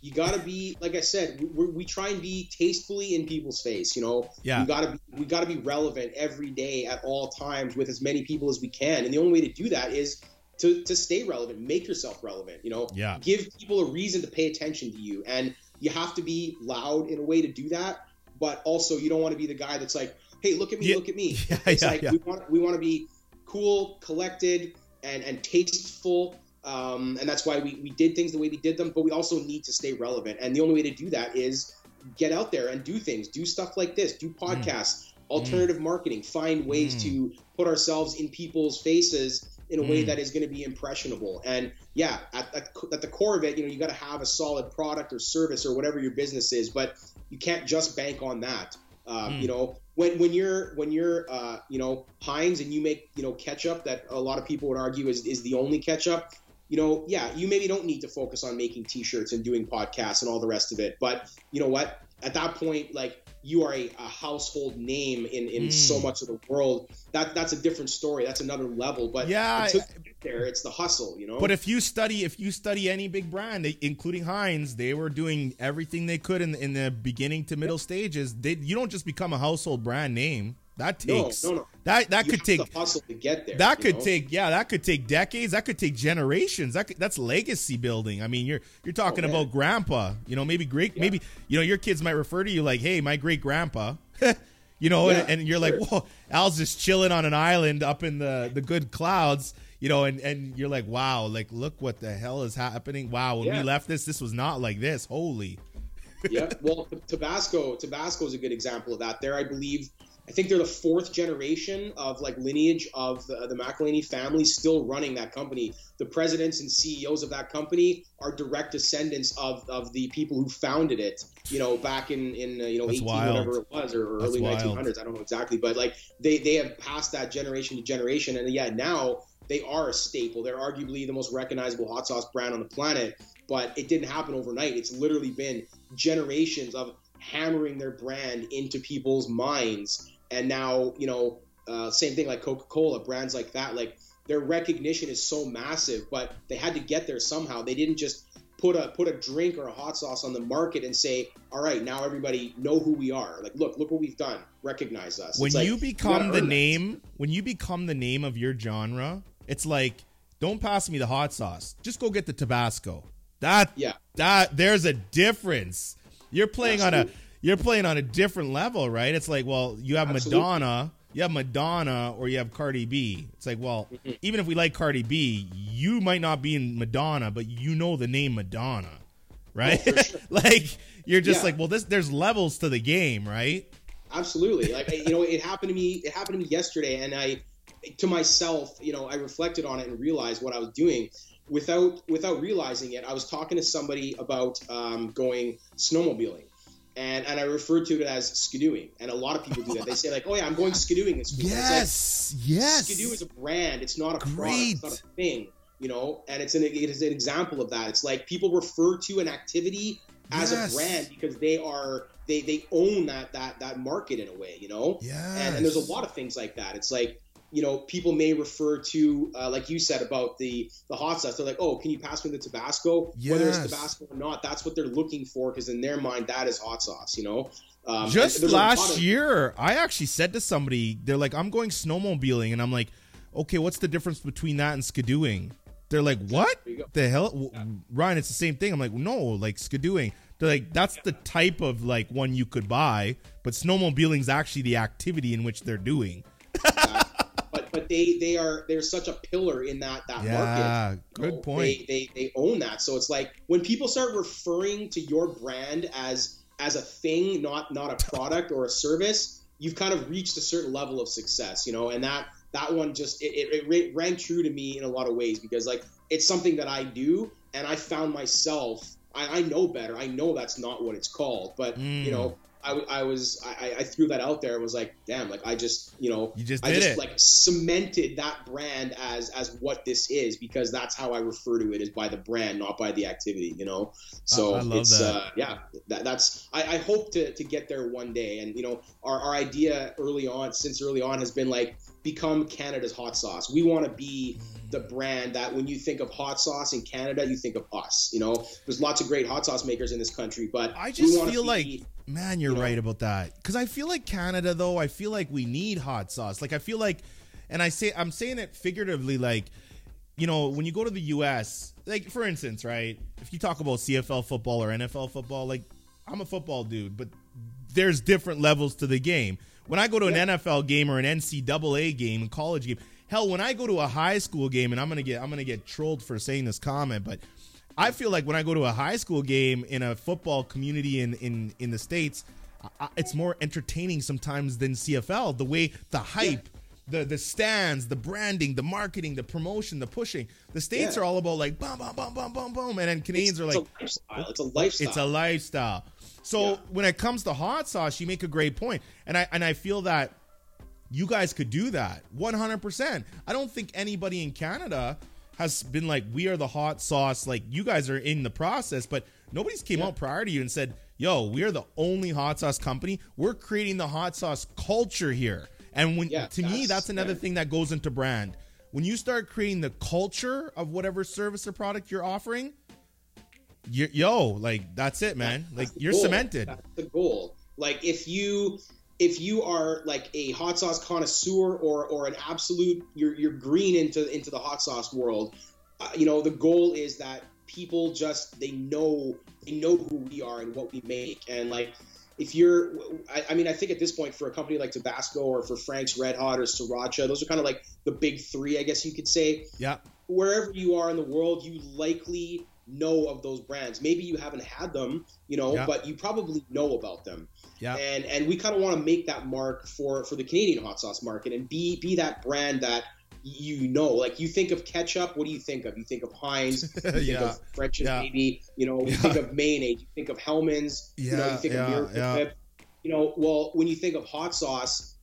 You got to be like i said we, we, try and be tastefully in people's face you know? Yeah. we got to be we got to be relevant every day at all times with as many people as we can. And the only way to do that is to, to stay relevant make yourself relevant you know? Yeah. give people a reason to pay attention to you. And you have to be loud in a way to do that. But also you don't want to be the guy that's like hey look at me Yeah. look at me. Yeah, it's like we want we want to be cool collected and and tasteful um, and that's why we, we did things the way we did them but we also need to stay relevant. And the only way to do that is get out there and do things do stuff like this do podcasts alternative marketing find ways to put ourselves in people's faces in a way that is going to be impressionable. And yeah at, at, at the core of it you know you got to have a solid product or service or whatever your business is but you can't just bank on that. Um, you know when when you're when you're uh, you know Heinz and you make you know ketchup that a lot of people would argue is, is the only ketchup you know, yeah, you maybe don't need to focus on making t-shirts and doing podcasts and all the rest of it. But you know what? At that point, like you are a, a household name in, in Mm. so much of the world. That that's a different story. That's another level. But Yeah, until I- you there, it's the hustle, you know. But if you study, if you study any big brand, including Heinz, they were doing everything they could in, in the beginning to middle stages. They, you don't just become a household brand name. That takes no, no. that that you could take hustle to get there. that could know? take yeah that could take decades. That could take generations. That could, that's legacy building. I mean, you're you're oh, talking Oh, about grandpa. You know, maybe great. Maybe you know your kids might refer to you like, "Hey, my great grandpa." you know, Yeah, and, and you're like, sure. "Whoa, Al's just chilling on an island up in the the good clouds." You know, and and you're like, "Wow, like look what the hell is happening." Wow, when we left this, this was not like this. Holy. yeah. Well, Tabasco, Tabasco is a good example of that. There, I believe, I think they're the fourth generation of like lineage of the, the McIlhenny family still running that company. The presidents and CEOs of that company are direct descendants of, of the people who founded it. You know, back in in uh, you know That's 18 wild. whatever it was or That's early wild. 1900s. I don't know exactly, but like they they have passed that generation to generation, and yeah, now they are a staple. They're arguably the most recognizable hot sauce brand on the planet. But it didn't happen overnight. It's literally been generations of hammering their brand into people's minds. And now, you know, uh, same thing like Coca Cola, brands like that, like their recognition is so massive, but they had to get there somehow. They didn't just put a put a drink or a hot sauce on the market and say, "All right, now everybody know who we are." Like, look, look what we've done. Recognize us. when like, you become the earn that. name when you become the name of your genre it's like don't pass me the hot sauce just go get the tabasco that Yeah. that there's a difference you're playing on a. you're playing on a different level right it's like well you have Absolutely. madonna you have madonna or you have cardi b it's like well Mm-hmm. even if we like cardi b you might not be in madonna but you know the name madonna right Oh, sure. like you're just Yeah. like well this there's levels to the game right absolutely like you know it happened to me it happened to me yesterday and i to myself you know i reflected on it and realized what i was doing without without realizing it i was talking to somebody about um, going snowmobiling and and i refer to it as skidooing and a lot of people do that they say like oh yeah i'm going skidooing this weekend It's like, yes yes Skidoo is a brand. It's not a product. Great. It's not a thing. You know, and it's an it is an example of that. It's like people refer to an activity as Yes. a brand because they are they they own that that that market in a way. You know, Yes. and, and there's a lot of things like that. It's like you know people may refer to uh, like you said about the the hot sauce. They're like, oh, can you pass me the Tabasco? Whether it's Tabasco or not, that's what they're looking for because in their mind that is hot sauce. You know. Um, Just there's a lot last of- year, I actually said to somebody, they're like, I'm going snowmobiling. And I'm like, okay, what's the difference between that and skidooing? They're like, what? There you go. The hell? W- Ryan, it's the same thing. I'm like, no, like skidooing. They're like, that's the type of like one you could buy, but snowmobiling is actually the activity in which they're doing. But they they are they're such a pillar in that that Yeah, market. You good know, point. They, they they own that. So it's like when people start referring to your brand as as a thing, not not a product or a service, you've kind of reached a certain level of success, you know. And that that one just it, it, it rang true to me in a lot of ways because like it's something that I do, and I found myself. I, I know better. I know that's not what it's called, but Mm. you know. I, I was I, I threw that out there and was like, damn, like I just you know You just I just it. like cemented that brand as as what this is because that's how I refer to it is by the brand, not by the activity. You know, so I love it's that. uh, yeah, that, that's I, I hope to to get there one day. And you know, our our idea early on, since early on, has been like become Canada's hot sauce. We want to be the brand that when you think of hot sauce in Canada, you think of us. You know, there's lots of great hot sauce makers in this country, but I just feel be- like, man, you're you know- right about that. Because I feel like Canada, though, I feel like we need hot sauce. Like I feel like, and I say I'm saying it figuratively, like you know, when you go to the U.S., like for instance, right? If you talk about CFL football or NFL football, like I'm a football dude, but there's different levels to the game. When I go to an Yeah. NFL game or an NCAA game, a college game, hell, when I go to a high school game, and I'm gonna get I'm gonna get trolled for saying this comment, but I feel like when I go to a high school game in a football community in in in the states, I, it's more entertaining sometimes than CFL. The way the hype. The, the stands, the branding, the marketing, the promotion, the pushing. The states Yeah. are all about like boom, boom, boom, boom, boom, boom, and then Canadians are like it's a lifestyle. It's a lifestyle. it's a lifestyle. So Yeah. when it comes to hot sauce, you make a great point, and I and I feel that you guys could do that 100%. I don't think anybody in Canada has been like, we are the hot sauce. Like you guys are in the process, but nobody's came Yeah. out prior to you and said, yo, we are the only hot sauce company. We're creating the hot sauce culture here. And when Yeah, to me, that's- that's another yeah. thing that goes into brand. When you start creating the culture of whatever service or product you're offering, you yo, like that's it, man. Like That's the you're goal. cemented. That's the goal. Like if you if you are like a hot sauce connoisseur or or an absolute you're you're green into into the hot sauce world, uh, you know the goal is that people just they know they know who we are and what we make and like if you're I, I mean i think at this point for a company like tabasco or for frank's red hot or sriracha those are kind of like the big three i guess you could say Yeah. wherever you are in the world, you likely know of those brands. Maybe you haven't had them, you know, Yeah. but you probably know about them. Yeah. And and we kind of want to make that mark for for the Canadian hot sauce market and be be that brand that you know. Like you think of ketchup, what do you think of? You think of Heinz, you think Yeah. of French Yeah. Baby, you know, you Yeah. think of mayonnaise, you think of Hellmann's, you know, you think of Miracle yeah. Whip. You know, well, when you think of hot sauce,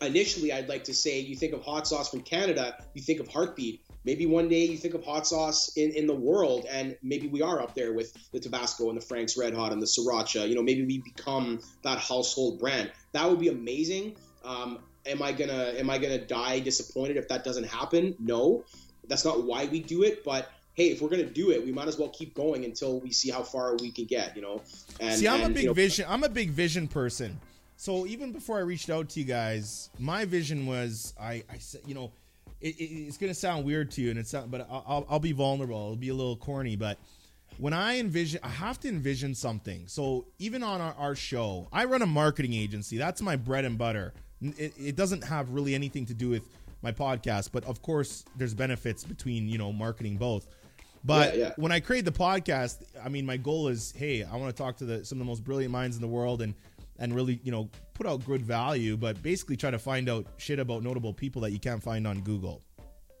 initially I'd like to say you think of hot sauce from Canada, you think of Heartbeat. Maybe one day you think of hot sauce in, in the world, and maybe we are up there with the Tabasco and the Frank's Red Hot and the Sriracha. You know, maybe we become that household brand. That would be amazing. Um, am I gonna am I gonna die disappointed if that doesn't happen? No, that's not why we do it. But hey, if we're gonna do it, we might as well keep going until we see how far we can get. You know. And, See, I'm a big you know, vision. I'm a big vision person. So even before I reached out to you guys, my vision was I, I said, you know, it, it, it's gonna sound weird to you, and it's not, but I'll, I'll, I'll be vulnerable. It'll be a little corny, but when I envision, I have to envision something. So even on our, our show, I run a marketing agency. That's my bread and butter. It, it doesn't have really anything to do with my podcast, but of course, there's benefits between you know marketing both. But Yeah, yeah. when I create the podcast, I mean, my goal is, hey, I want to talk to the, some of the most brilliant minds in the world and and really, you know, put out good value, but basically try to find out shit about notable people that you can't find on Google.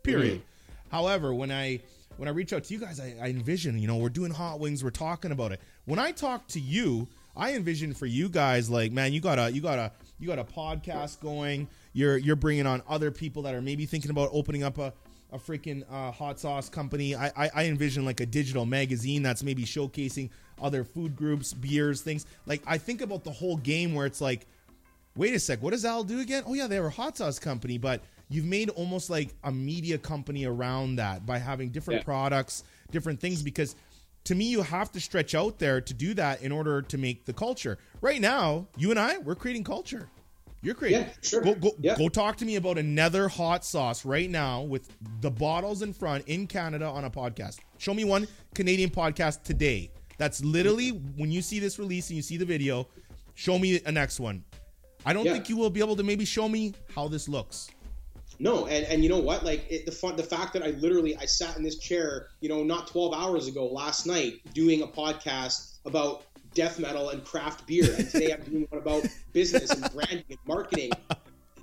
Period. However, when I when I reach out to you guys, I, I envision, you know, we're doing hot wings, we're talking about it. When I talk to you, I envision for you guys like, man, you got a you got a you got a podcast going. You're you're bringing on other people that are maybe thinking about opening up a a freaking uh, hot sauce company. I, I I envision like a digital magazine that's maybe showcasing other food groups, beers, things. Like I think about the whole game where it's like, wait a sec, what does Al do again? Oh yeah, they were a hot sauce company, but you've made almost like a media company around that by having different Yeah. products, different things because to me you have to stretch out there to do that in order to make the culture. Right now, you and I, we're creating culture. You're creating. Yeah, sure. Go go, Yeah. go talk to me about another hot sauce right now with the bottles in front in Canada on a podcast. Show me one Canadian podcast today. That's literally when you see this release and you see the video, show me a next one. I don't Yeah. think you will be able to maybe show me how this looks. No, and, and you know what? Like it, the fun, the fact that I literally I sat in this chair, you know, not 12 hours ago last night doing a podcast about death metal and craft beer, and today I'm doing one about business and branding and marketing.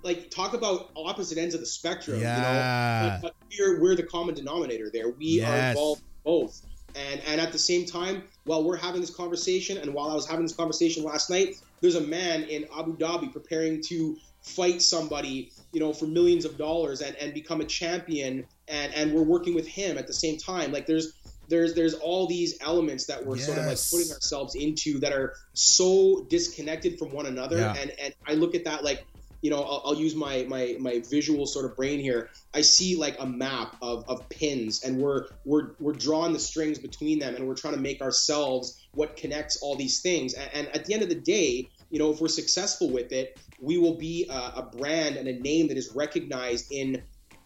Like talk about opposite ends of the spectrum. Yeah. You know, but, but we're we're the common denominator there. We are involved in both. And and at the same time, while we're having this conversation, and while I was having this conversation last night, there's a man in Abu Dhabi preparing to fight somebody, you know, for millions of dollars and, and become a champion and, and we're working with him at the same time. Like there's there's there's all these elements that we're sort of like putting ourselves into that are so disconnected from one another. Yeah. And and I look at that like you know, I'll, I'll use my, my my visual sort of brain here. I see like a map of, of pins, and we're we're we're drawing the strings between them, and we're trying to make ourselves what connects all these things. And, and at the end of the day, you know, if we're successful with it, we will be a, a brand and a name that is recognized in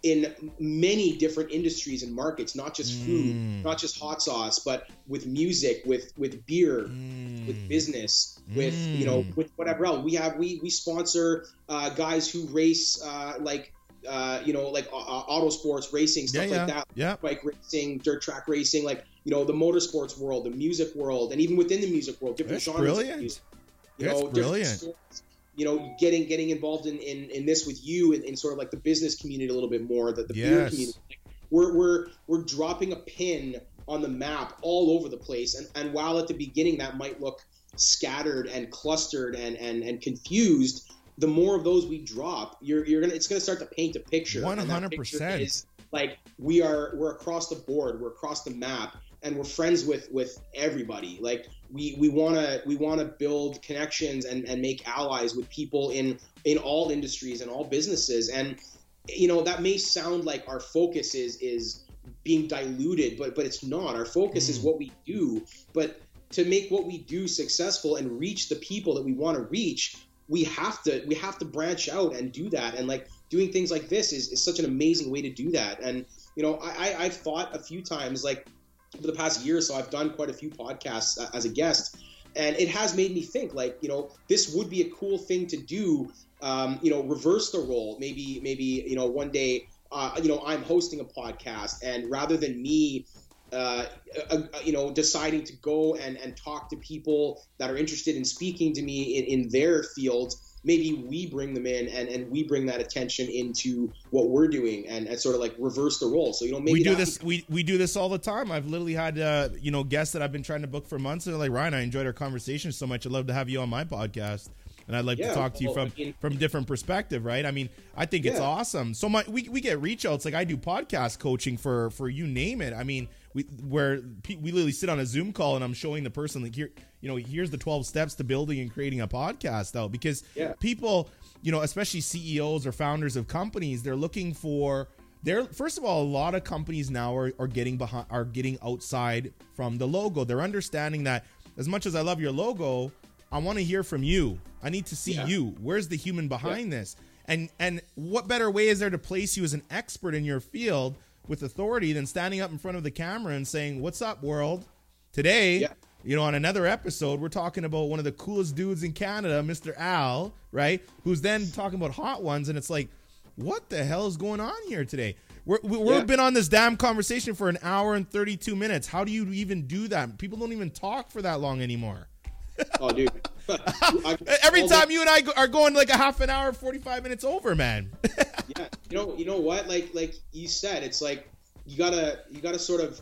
in many different industries and markets, not just Mm. food, not just hot sauce, but with music, with with beer, with business, with you know, Mm. with whatever else. We have we we sponsor uh, guys who race uh, like uh, you know like uh, auto sports racing stuff Yeah, yeah, like that, yeah. bike racing, dirt track racing, like you know the motorsports world, the music world, and even within the music world, different That's genres. of brilliant. music. You That's know, different brilliant. sports. You know, getting getting involved in, in, in this with you in, in sort of like the business community a little bit more, the, the beer community. Like, we're, we're we're dropping a pin on the map all over the place, and and while at the beginning that might look scattered and clustered and and, and confused, the more of those we drop, you're you're gonna it's gonna start to paint a picture. picture 100%. is like we are we're across the board, we're across the map, and we're friends with with everybody. Like we we want to we want to build connections and and make allies with people in in all industries and all businesses. And you know that may sound like our focus is is being diluted, but but it's not. Our focus mm. is what we do. But to make what we do successful and reach the people that we want to reach, we have to we have to branch out and do that. And like doing things like this is, is such an amazing way to do that. And you know, I, I've thought a few times like over the past year or so, I've done quite a few podcasts as a guest, and it has made me think like you know this would be a cool thing to do. Um, you know, reverse the role. Maybe maybe you know one day. Uh, you know, I'm hosting a podcast, and rather than me uh, uh, you know, deciding to go and, and talk to people that are interested in speaking to me in, in their fields, maybe we bring them in and, and we bring that attention into what we're doing and, and sort of like reverse the role. So you know, maybe we do this. we we do this all the time. I've literally had uh, you know guests that I've been trying to book for months, and they're like Ryan, I enjoyed our conversation so much. I'd love to have you on my podcast and I'd like yeah, to talk to you from from different perspective, right? I mean, I think it's yeah. awesome. So my we, we get reach outs like I do podcast coaching for for you name it. I mean, we where we literally sit on a Zoom call and I'm showing the person like here, you know, here's the 12 steps to building and creating a podcast out because yeah. people, you know, especially CEOs or founders of companies, they're looking for they're first of all a lot of companies now are, are getting behind are getting outside from the logo they're understanding that as much as i love your logo I want to hear from you. I need to see yeah. you. Where's the human behind yeah. this? And and what better way is there to place you as an expert in your field with authority than standing up in front of the camera and saying, "What's up, world?" Today, yeah. You know, on another episode, we're talking about one of the coolest dudes in Canada, Mr. Al, right? Who's then talking about hot ones, and it's like, what the hell is going on here today? We're, we've yeah. been on this damn conversation for an hour and 32 minutes. How do you even do that? People don't even talk for that long anymore. Oh, dude. Every time you and I go, are going like a half an hour, forty five minutes over, man. yeah, you know, you know what? Like, like you said, it's like you gotta, you gotta sort of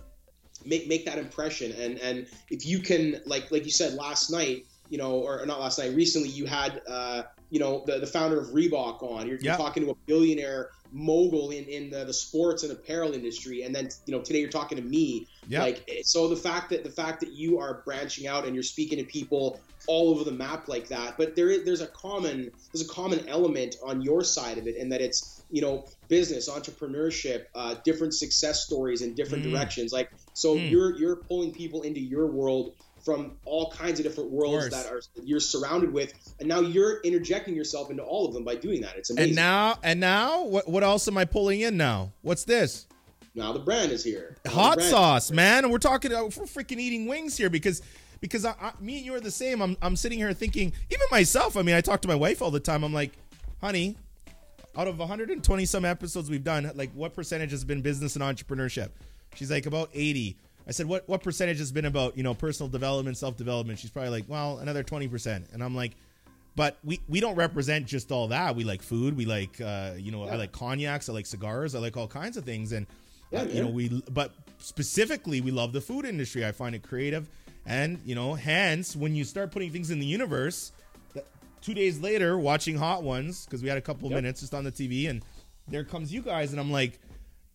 make make that impression, and and if you can, like, like you said last night, you know, or not last night, recently, you had, uh, you know, the, the founder of Reebok on. You're, you're talking to a billionaire mogul in, in the, the sports and apparel industry. And then you know today you're talking to me. Yeah. Like so the fact that the fact that you are branching out and you're speaking to people all over the map like that but there is there's a common there's a common element on your side of it and that it's you know business entrepreneurship uh, different success stories in different mm. directions. Like so mm. you're you're pulling people into your world from all kinds of different worlds of that are you're surrounded with, and now you're interjecting yourself into all of them by doing that. It's amazing. And now, and now, what what else am I pulling in now? What's this? Now the brand is here. Now Hot sauce, man. We're talking. Uh, we're freaking eating wings here because because I, I, me and you are the same. I'm I'm sitting here thinking, even myself. I mean, I talk to my wife all the time. I'm like, honey, out of 120 some episodes we've done, like what percentage has been business and entrepreneurship? She's like about 80. I said, what what percentage has been about you know personal development, self development? She's probably like, well, another twenty percent. And I'm like, but we we don't represent just all that. We like food. We like uh, you know yeah. I like cognacs. I like cigars. I like all kinds of things. And yeah, uh, you know we but specifically we love the food industry. I find it creative, and you know hence when you start putting things in the universe. Two days later, watching Hot Ones because we had a couple yep. minutes just on the TV, and there comes you guys, and I'm like,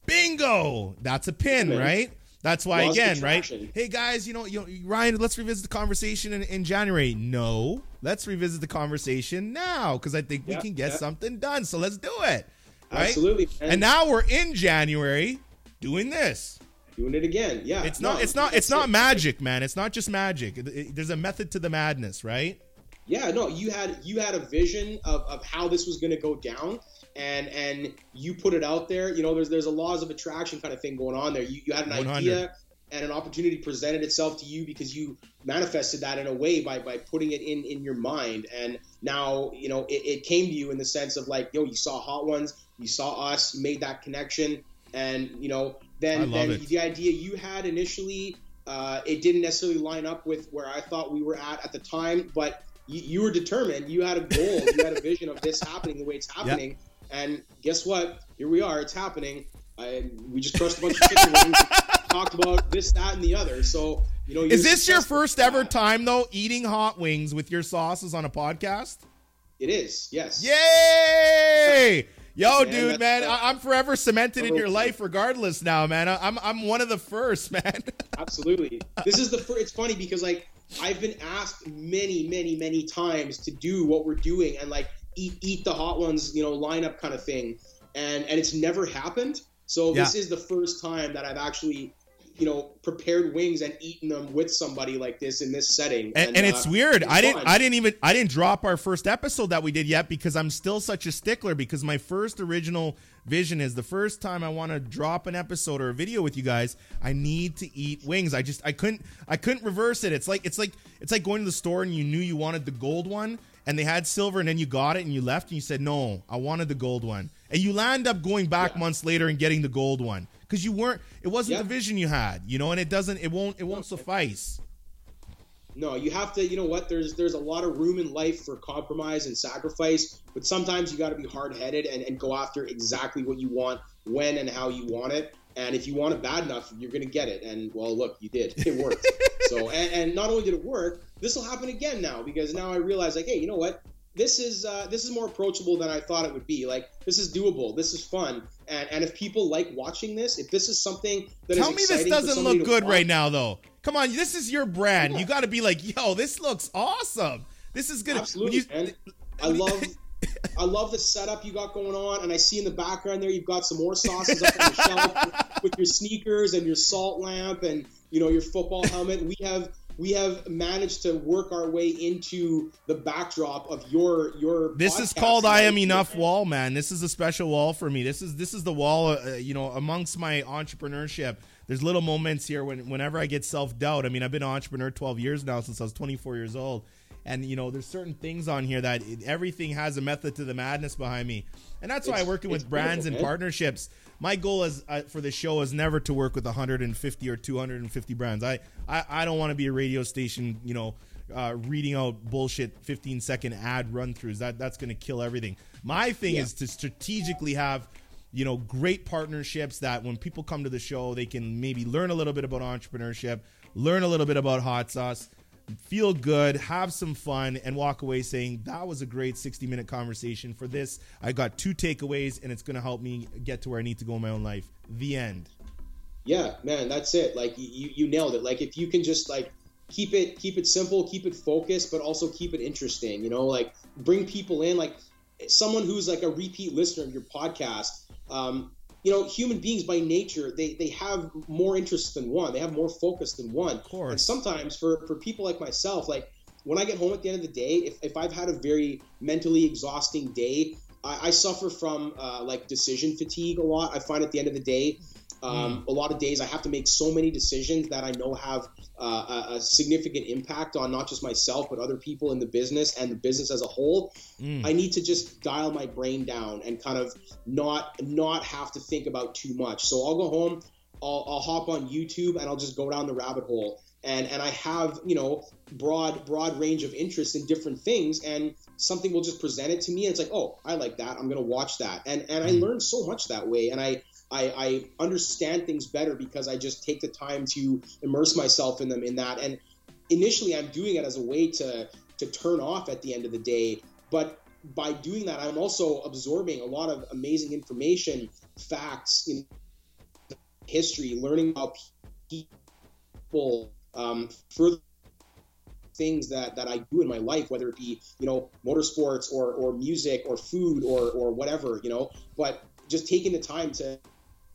bingo! That's a pin, right? That's why again, right? Hey guys, you know, you know, Ryan, let's revisit the conversation in, in January. No, let's revisit the conversation now because I think we can get something done. So let's do it. Right? Absolutely. And, and now we're in January doing this. Doing it again. Yeah. It's not. No, it's not. It's not magic, man. It's not just magic. It, it, there's a method to the madness, right? Yeah. No. You had you had a vision of, of how this was going to go down, and and you put it out there. You know, there's there's a laws of attraction kind of thing going on there. You, you had an 100. idea and an opportunity presented itself to you because you manifested that in a way by by putting it in in your mind and now you know it, it came to you in the sense of like yo you saw hot ones you saw us made that connection and you know then then it. the idea you had initially uh, it didn't necessarily line up with where I thought we were at at the time but you, you were determined you had a goal you had a vision of this happening the way it's happening yep and guess what? Here we are. It's happening. I, we just crushed a bunch of chicken wings, talked about this, that, and the other. So, you know, is this your first ever time though eating hot wings with your sauces on a podcast? It is. Yes. Yay! Yo, Man, dude, man, uh, I, I'm forever cemented in your life, regardless. Now, man, I'm I'm one of the first, man. Absolutely. This is the first. It's funny because like I've been asked many, many, many times to do what we're doing and like eat eat the hot ones, you know, lineup kind of thing, and and it's never happened. So this is the first time that I've actually, you know, prepared wings and eaten them with somebody like this in this setting. and, and it's uh, weird. I didn't. I didn't even. I didn't drop our first episode that we did yet because I'm still such a stickler. Because my first original vision is the first time I want to drop an episode or a video with you guys. I need to eat wings. I just. I couldn't. I couldn't reverse it. It's like. It's like. It's like going to the store and you knew you wanted the gold one and they had silver and then you got it and you left and you said no, I wanted the gold one. And you land up going back Yeah. months later and getting the gold one because you weren't. It wasn't Yeah. the vision you had, you know. And it doesn't. It won't. It won't suffice. No, you have to. You know what? There's there's a lot of room in life for compromise and sacrifice, but sometimes you got to be hard headed and, and go after exactly what you want, when and how you want it. And if you want it bad enough, you're gonna get it. And well, look, you did. It worked. so, and, and not only did it work, this will happen again now because now I realize, like, hey, you know what? This is uh, this is more approachable than I thought it would be. Like, this is doable. This is fun. And and if people like watching this, if this is something that Tell me this doesn't look good watch- right now, though. Come on, this is your brand. You got to be like, yo, this looks awesome. This is gonna. Absolutely, you-. I love, I love the setup you got going on, and I see in the background there you've got some more sauces up on the shelf with your sneakers and your salt lamp and you know your football helmet. We have we have managed to work our way into the backdrop of your your. This is called I am enough wall, man. This is a special wall for me. This is this is the wall, uh, you know, amongst my entrepreneurship. There's little moments here when whenever I get self doubt. I mean, I've been an entrepreneur 12 years now since I was 24 years old, and you know, there's certain things on here that it, everything has a method to the madness behind me, and that's why It's- I'm working with brands and man. partnerships. My goal is uh, for the show is never to work with 150 or 250 brands. I I, I don't want to be a radio station, you know, uh, reading out bullshit 15 second ad run throughs. That that's going to kill everything. My thing Yeah. is to strategically have, you know, great partnerships that when people come to the show, they can maybe learn a little bit about entrepreneurship, learn a little bit about hot sauce, feel good, have some fun, and walk away saying that was a great 60 minute conversation. For this, I got two takeaways, and it's going to help me get to where I need to go in my own life. The end. Yeah, man, that's it. Like you, you nailed it. Like if you can just like keep it keep it simple, keep it focused, but also keep it interesting. You know, like bring people in. Like someone who's like a repeat listener of your podcast. Um, you know, human beings by nature, they they have more interests than one. They have more focus than one. Of course. And sometimes for for people like myself, like when I get home at the end of the day, if, if I've had a very mentally exhausting day, I, I suffer from uh, like decision fatigue a lot. I find at the end of the day, um, a lot of days I have to make so many decisions that I know have uh, a, a significant impact on not just myself but other people in the business and the business as a whole. Mm. I need to just dial my brain down and kind of not not have to think about too much. So I'll go home, I'll, I'll hop on YouTube and I'll just go down the rabbit hole. And and I have you know broad broad range of interests in different things and something will just present it to me and it's like oh I like that I'm gonna watch that and and I learn so much that way and I I, I understand things better because I just take the time to immerse myself in them in that. And initially, I'm doing it as a way to to turn off at the end of the day. But by doing that, I'm also absorbing a lot of amazing information, facts, history, learning about people, um, further things that, that I do in my life, whether it be, you know, motorsports or, or music or food or, or whatever, you know, but just taking the time to,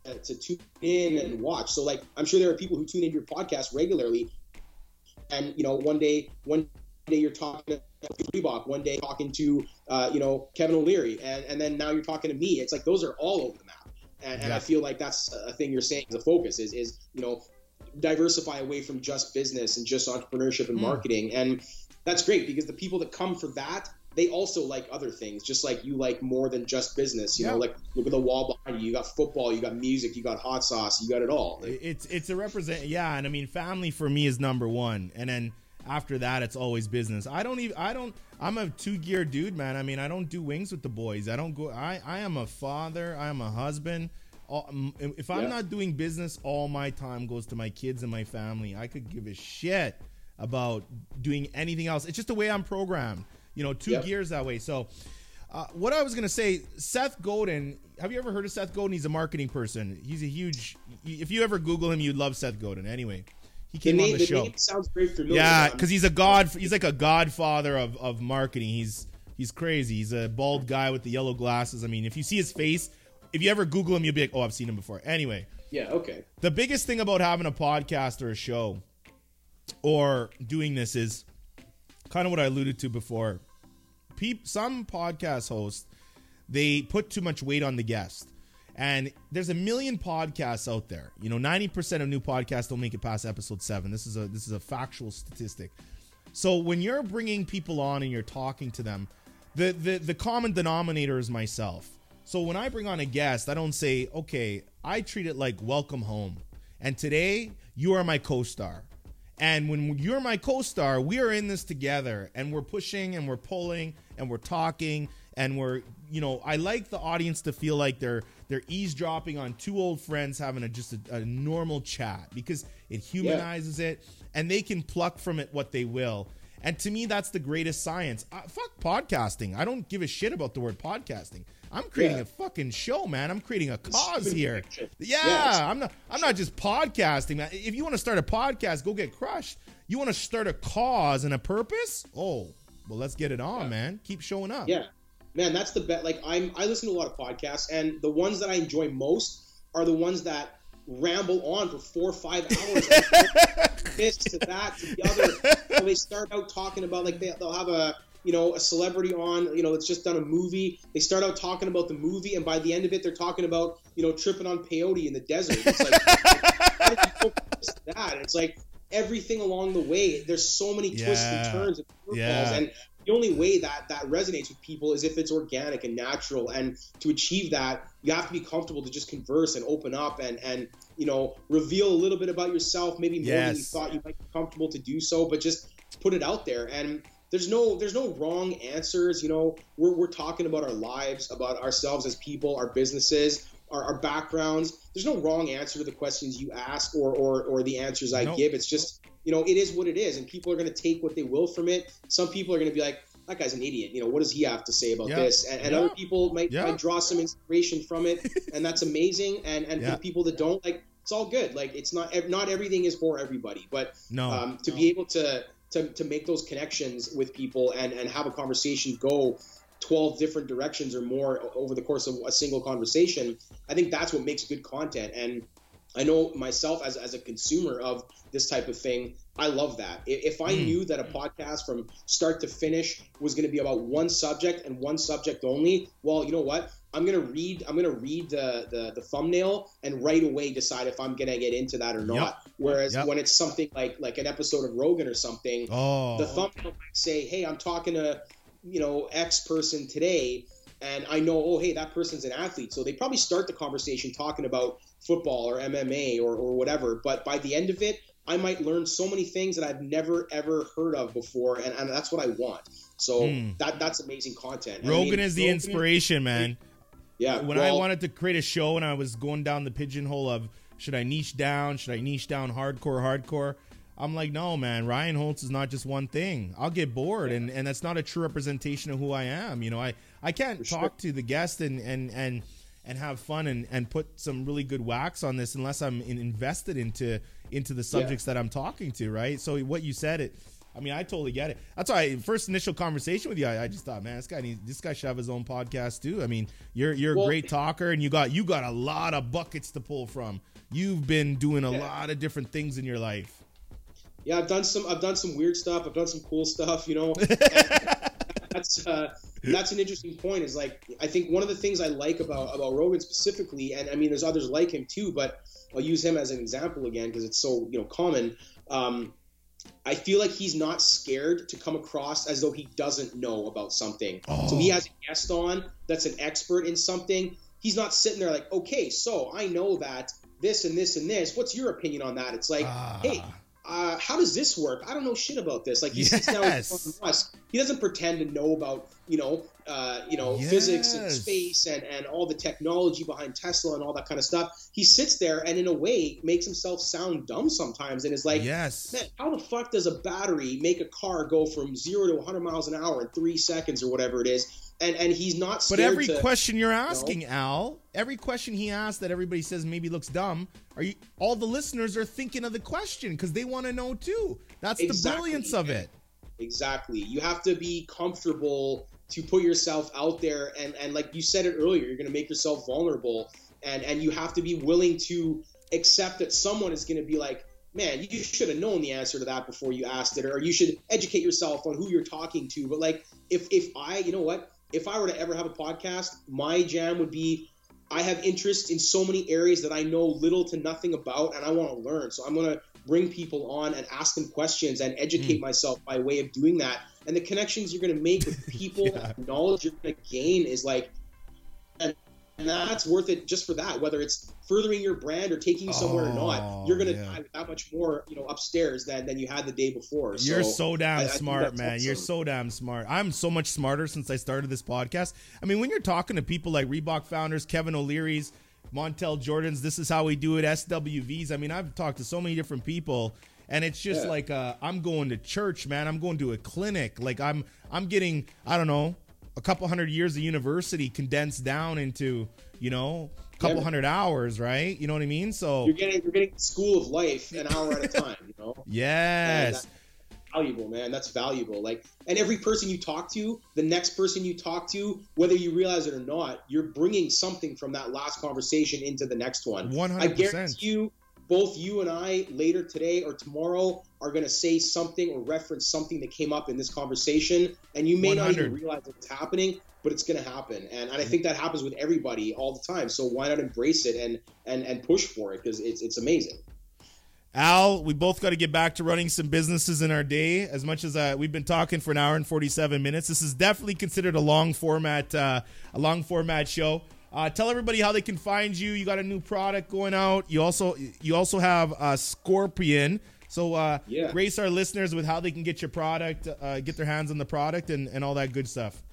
to tune in and watch. So like, I'm sure there are people who tune into your podcast regularly and, you know, one day, one day you're talking to Reebok, one day talking to, uh, you know, Kevin O'Leary and, and then now you're talking to me. It's like, those are all over the map. And, and I feel like that's a thing you're saying The focus is, is, you know, diversify away from just business and just entrepreneurship and Mm. marketing. And that's great because the people that come for that, they also like other things, just like you like more than just business. You know, like look at the wall behind you. You got football, you got music, you got hot sauce, you got it all. Like, It's it's a represent yeah, and I mean family for me is number one, and then after that it's always business. I don't even I don't I'm a two gear dude, man. I mean I don't do wings with the boys. I don't go. I I am a father. I am a husband. If I'm Yeah. not doing business, all my time goes to my kids and my family. I could give a shit about doing anything else. It's just the way I'm programmed. You know, two Yep. gears that way. So. Uh, what I was gonna say, Seth Godin. Have you ever heard of Seth Godin? He's a marketing person. He's a huge. If you ever Google him, you'd love Seth Godin. Anyway, he The came name, on the the show. name sounds very familiar. Yeah, um, because he's a god. He's like a godfather of, of marketing. He's he's crazy. He's a bald guy with the yellow glasses. I mean, if you see his face, if you ever Google him, you'll be like, oh, I've seen him before. Anyway, yeah, okay. the biggest thing about having a podcast or a show or doing this is kind of what I alluded to before. Peop, some podcast hosts they put too much weight on the guest. And there's a million podcasts out there. You know, 90% of new podcasts don't make it past episode 7. This is a this is a factual statistic. So when you're bringing people on and you're talking to them, the the the common denominator is myself. So when I bring on a guest, I don't say, "Okay, I treat it like welcome home." And today, you are my co-star. And when you're my co-star, we are in this together and we're pushing and we're pulling and we're talking and we're, you know, I like the audience to feel like they're they're eavesdropping on two old friends having a just a, a normal chat because it humanizes it and they can pluck from it what they will. And to me, that's the greatest science. Uh, fuck podcasting. I don't give a shit about the word podcasting. I'm creating Yeah. a fucking show, man. I'm creating a cause here. Yeah. I'm not. I'm not just podcasting, man. If you want to start a podcast, go get crushed. You want to start a cause and a purpose? Oh, well, let's get it on, man. Keep showing up. Yeah, man, that's the bet. Like I'm, I listen to a lot of podcasts, and the ones that I enjoy most are the ones that ramble on for four or five hours. this to that to the other. So they start out talking about like they, they'll have a you know a celebrity on you know it's just done a movie. They start out talking about the movie, and by the end of it, they're talking about you know tripping on peyote in the desert. It's like how did you go from this to that? It's like everything along the way. There's so many twists Yeah. and turns and curveballs, Yeah. and the only way that that resonates with people is if it's organic and natural. And to achieve that, you have to be comfortable to just converse and open up and and you know reveal a little bit about yourself, maybe more than you thought you might be comfortable to do so, but just put it out there and. There's no, there's no wrong answers. You know, we're, we're talking about our lives, about ourselves as people, our businesses, our, our backgrounds. There's no wrong answer to the questions you ask or, or, or the answers I No. give. It's just, you know, it is what it is, and people are going to take what they will from it. Some people are going to be like, "That guy's an idiot." You know, what does he have to say about Yeah. this? And, and Yeah. other people might, Yeah. might draw some inspiration from it, and that's amazing. And and Yeah. for people that don't, like, it's all good. Like, it's not not everything is for everybody, but No. um, to be able to, to to make those connections with people and and have a conversation go 12 different directions or more over the course of a single conversation i think that's what makes good content. And i know myself as, as a consumer of this type of thing i love that. If i Mm. knew that a podcast from start to finish was going to be about one subject and one subject only well you know what i'm going to read i'm to read the, the the thumbnail and right away decide if i'm going to get into that or not whereas Yep. when it's something like like an episode of rogan or something oh, the thumbnail might say, "Hey, I'm talking to you know X person today, and I know, oh, hey, that person's an athlete." So they probably start the conversation talking about football or MMA or, or whatever. But by the end of it, I might learn so many things that I've never ever heard of before, and, and that's what I want. So Hmm. that that's amazing content. And I Rogan mean, is the Rogan- inspiration, man. Yeah, when I wanted to create a show and I was going down the pigeonhole of should I niche down, should I niche down hardcore, hardcore, I'm like, no, man. Ryan Holtz is not just one thing. I'll get bored, and and that's not a true representation of who I am. You know, I I can't talk sure. to the guest and and and and have fun and and put some really good wax on this unless I'm in, invested into into the subjects that I'm talking to. Right. So what you said it. I mean, I totally get it. That's why first initial conversation with you, I, I just thought, man, this guy needs, this guy should have his own podcast too. I mean, you're you're a great talker, and you got you got a lot of buckets to pull from. You've been doing a Yeah. lot of different things in your life. yeah, I've done some I've done some weird stuff. I've done some cool stuff. You know, that's uh, that's an interesting point. Is like I think one of the things I like about about Rogan specifically, and I mean there's others like him too, but I'll use him as an example again because it's so you know common. Um, I feel like he's not scared to come across as though he doesn't know about something. So he Oh. has a guest on that's an expert in something. He's not sitting there like, okay, so I know that this and this and this. What's your opinion on that? It's like, Ah. hey, uh, how does this work? I don't know shit about this. Like he sits down Yes. with us. He doesn't pretend to know about you know uh, you know, Yes. physics and space and, and all the technology behind Tesla and all that kind of stuff. He sits there and, in a way, makes himself sound dumb sometimes and is like, yes. man, how the fuck does a battery make a car go from zero to 100 miles an hour in three seconds or whatever it is? And and he's not But every to, question you're asking, Al, every question he asks that everybody says maybe looks dumb, are you? All the listeners are thinking of the question because they want to know too. That's the Exactly. brilliance of it. Exactly. You have to be comfortable to put yourself out there and and like you said it earlier, you're going to make yourself vulnerable and and you have to be willing to accept that someone is going to be like, "Man, you should have known the answer to that before you asked it," or you should educate yourself on who you're talking to. But like if if I, you know what? If I were to ever have a podcast, my jam would be I have interest in so many areas that I know little to nothing about and I want to learn. So I'm going to bring people on and ask them questions and educate mm. myself by way of doing that. And the connections you're going to make with people, Yeah. knowledge you're going to gain is like, and, and that's worth it just for that. Whether it's furthering your brand or taking you somewhere or Oh, not, you're going to yeah. die with that much more, you know, upstairs than, than you had the day before. You're so damn I- I smart, that's man. You're so damn smart. I'm so much smarter since I started this podcast. I mean, when you're talking to people like Reebok founders, Kevin O'Leary's, Montel Jordan's, this is how we do it, SWVs. I mean, I've talked to so many different people, and it's just Yeah. like uh, I'm going to church, man. I'm going to a clinic. Like I'm, I'm getting, I don't know, a couple hundred years of university condensed down into, you know, a couple Yeah. hundred hours, right? You know what I mean? So You're getting you're getting school of life an hour at a time. You know. yes. valuable, man. That's valuable. Like, and every person you talk to, the next person you talk to, whether you realize it or not, you're bringing something from that last conversation into the next one. One hundred percent. i guarantee you, both you and I later today or tomorrow are going to say something or reference something that came up in this conversation, and you may not even realize it's happening, but it's going to happen. And, and I think that happens with everybody all the time. So why not embrace it and and and push for it because it's it's amazing. Al, we both got to get back to running some businesses in our day. As much as uh, we've been talking for an hour and forty-seven minutes, this is definitely considered a long format, uh, a long format show. Uh, tell everybody how they can find you. You got a new product going out. You also you also have uh, Scorpion. So uh, Yeah. grace our listeners with how they can get your product, uh, get their hands on the product, and, and all that good stuff.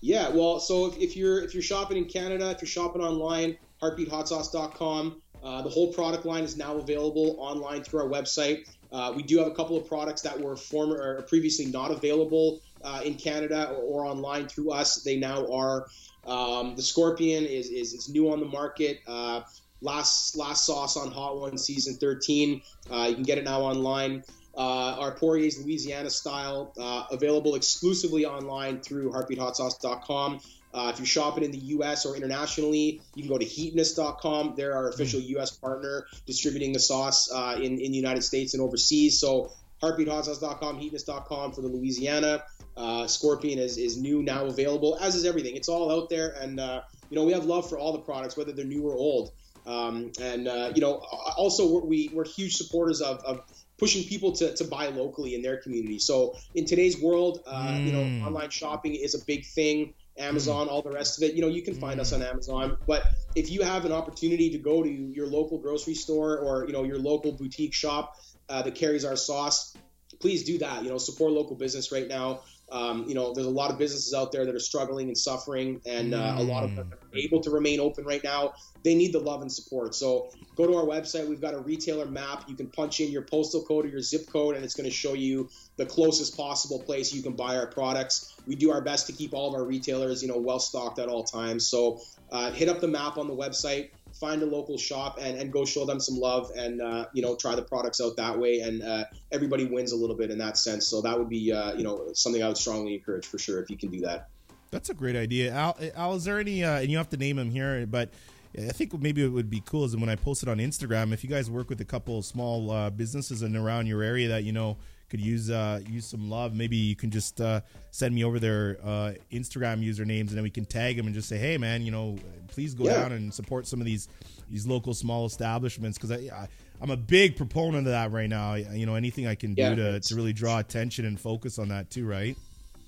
Yeah, well, so if, if you're if you're shopping in Canada, if you're shopping online, heartbeathotsauce.com. Uh, the whole product line is now available online through our website. Uh, we do have a couple of products that were former or previously not available uh, in Canada or, or online through us. They now are. Um, the Scorpion is is it's new on the market. Uh, last last sauce on Hot One season 13. Uh, you can get it now online. Uh, our Poirier's Louisiana style, uh, available exclusively online through heartbeathotsauce.com. Uh, if you're shopping in the U.S. or internationally, you can go to heatonist.com. They're our official U.S. partner distributing the sauce uh, in, in the United States and overseas. So heartbeathotsauce.com, heatonist.com for the Louisiana. Uh, Scorpion is, is new now available, as is everything. It's all out there. And, uh, you know, we have love for all the products, whether they're new or old. Um, and, uh, you know, also we're, we, we're huge supporters of, of pushing people to, to buy locally in their community. So in today's world, uh, you Mm. know, online shopping is a big thing. Amazon, all the rest of it. You know, you can find us on Amazon. But if you have an opportunity to go to your local grocery store or you know your local boutique shop uh, that carries our sauce, please do that. You know, support local business right now. Um, you know, there's a lot of businesses out there that are struggling and suffering, and uh, a lot of them are able to remain open right now. They need the love and support. So go to our website. We've got a retailer map. You can punch in your postal code or your zip code, and it's going to show you the closest possible place you can buy our products. We do our best to keep all of our retailers, you know, well stocked at all times. So uh, hit up the map on the website, find a local shop, and, and go show them some love, and uh, you know, try the products out that way. And uh, everybody wins a little bit in that sense. So that would be, uh, you know, something I would strongly encourage for sure if you can do that. That's a great idea. Al, Al is there any, uh, and you have to name him here, but I think maybe it would be cool is when I post it on Instagram, if you guys work with a couple of small uh, businesses in around your area that, you know, could use uh, use some love, maybe you can just uh, send me over their uh, Instagram usernames and then we can tag them and just say, hey, man, you know, please go Yeah. down and support some of these these local small establishments because I, I, I'm a big proponent of that right now. You know, anything I can do to, to really draw attention and focus on that too, right?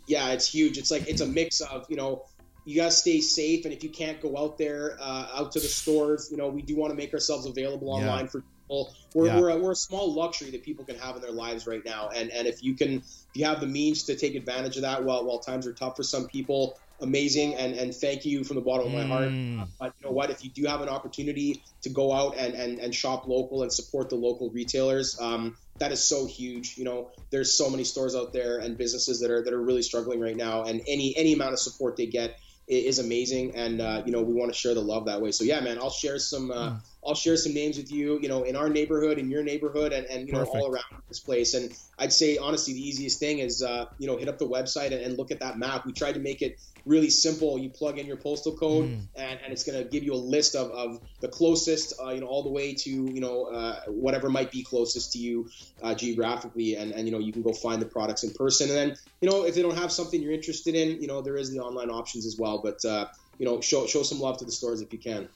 yeah, it's huge. It's like it's a mix of you know you gotta stay safe, and if you can't go out there uh, out to the stores, you know we do want to make ourselves available Yeah. online for people. We're, Yeah. we're, a, we're a small luxury that people can have in their lives right now, and and if you can, if you have the means to take advantage of that while while times are tough for some people, amazing, and and thank you from the bottom of my heart. Mm. But you know what? If you do have an opportunity to go out and, and, and shop local and support the local retailers, um, that is so huge. You know, there's so many stores out there and businesses that are that are really struggling right now, and any any amount of support they get is amazing. And uh, you know, we want to share the love that way. So yeah, man, I'll share some. Uh, I'll share some names with you, you know, in our neighborhood, in your neighborhood, and, and you know, all around this place. And I'd say, honestly, the easiest thing is, uh, you know, hit up the website and, and look at that map. We tried to make it really simple. You plug in your postal code, Mm. and, and it's going to give you a list of, of the closest, uh, you know, all the way to, you know, uh, whatever might be closest to you uh, geographically. And, and, you know, you can go find the products in person. And then, you know, if they don't have something you're interested in, you know, there is the online options as well. But, uh, you know, show, show some love to the stores if you can.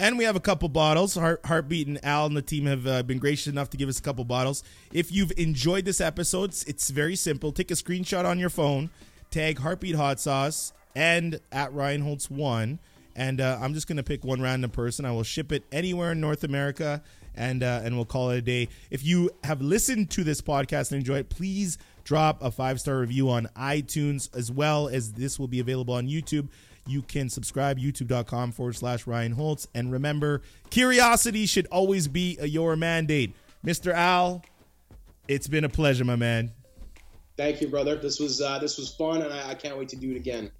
And we have a couple bottles. Heart, Heartbeat and Al and the team have uh, been gracious enough to give us a couple bottles. If you've enjoyed this episode, it's- very simple. Take a screenshot on your phone, tag Heartbeat Hot Sauce and at Ryan Holtz one, and uh, I'm just gonna pick one random person. I will ship it anywhere in North America, and uh, and we'll call it a day. If you have listened to this podcast and enjoy it, please drop a five star review on iTunes as well as this will be available on YouTube. You can subscribe, youtube.com forward slash Ryan Holtz. And remember, curiosity should always be your mandate. Mr. Al, it's been a pleasure, my man. Thank you, brother. This was uh, this was fun, and I, I can't wait to do it again.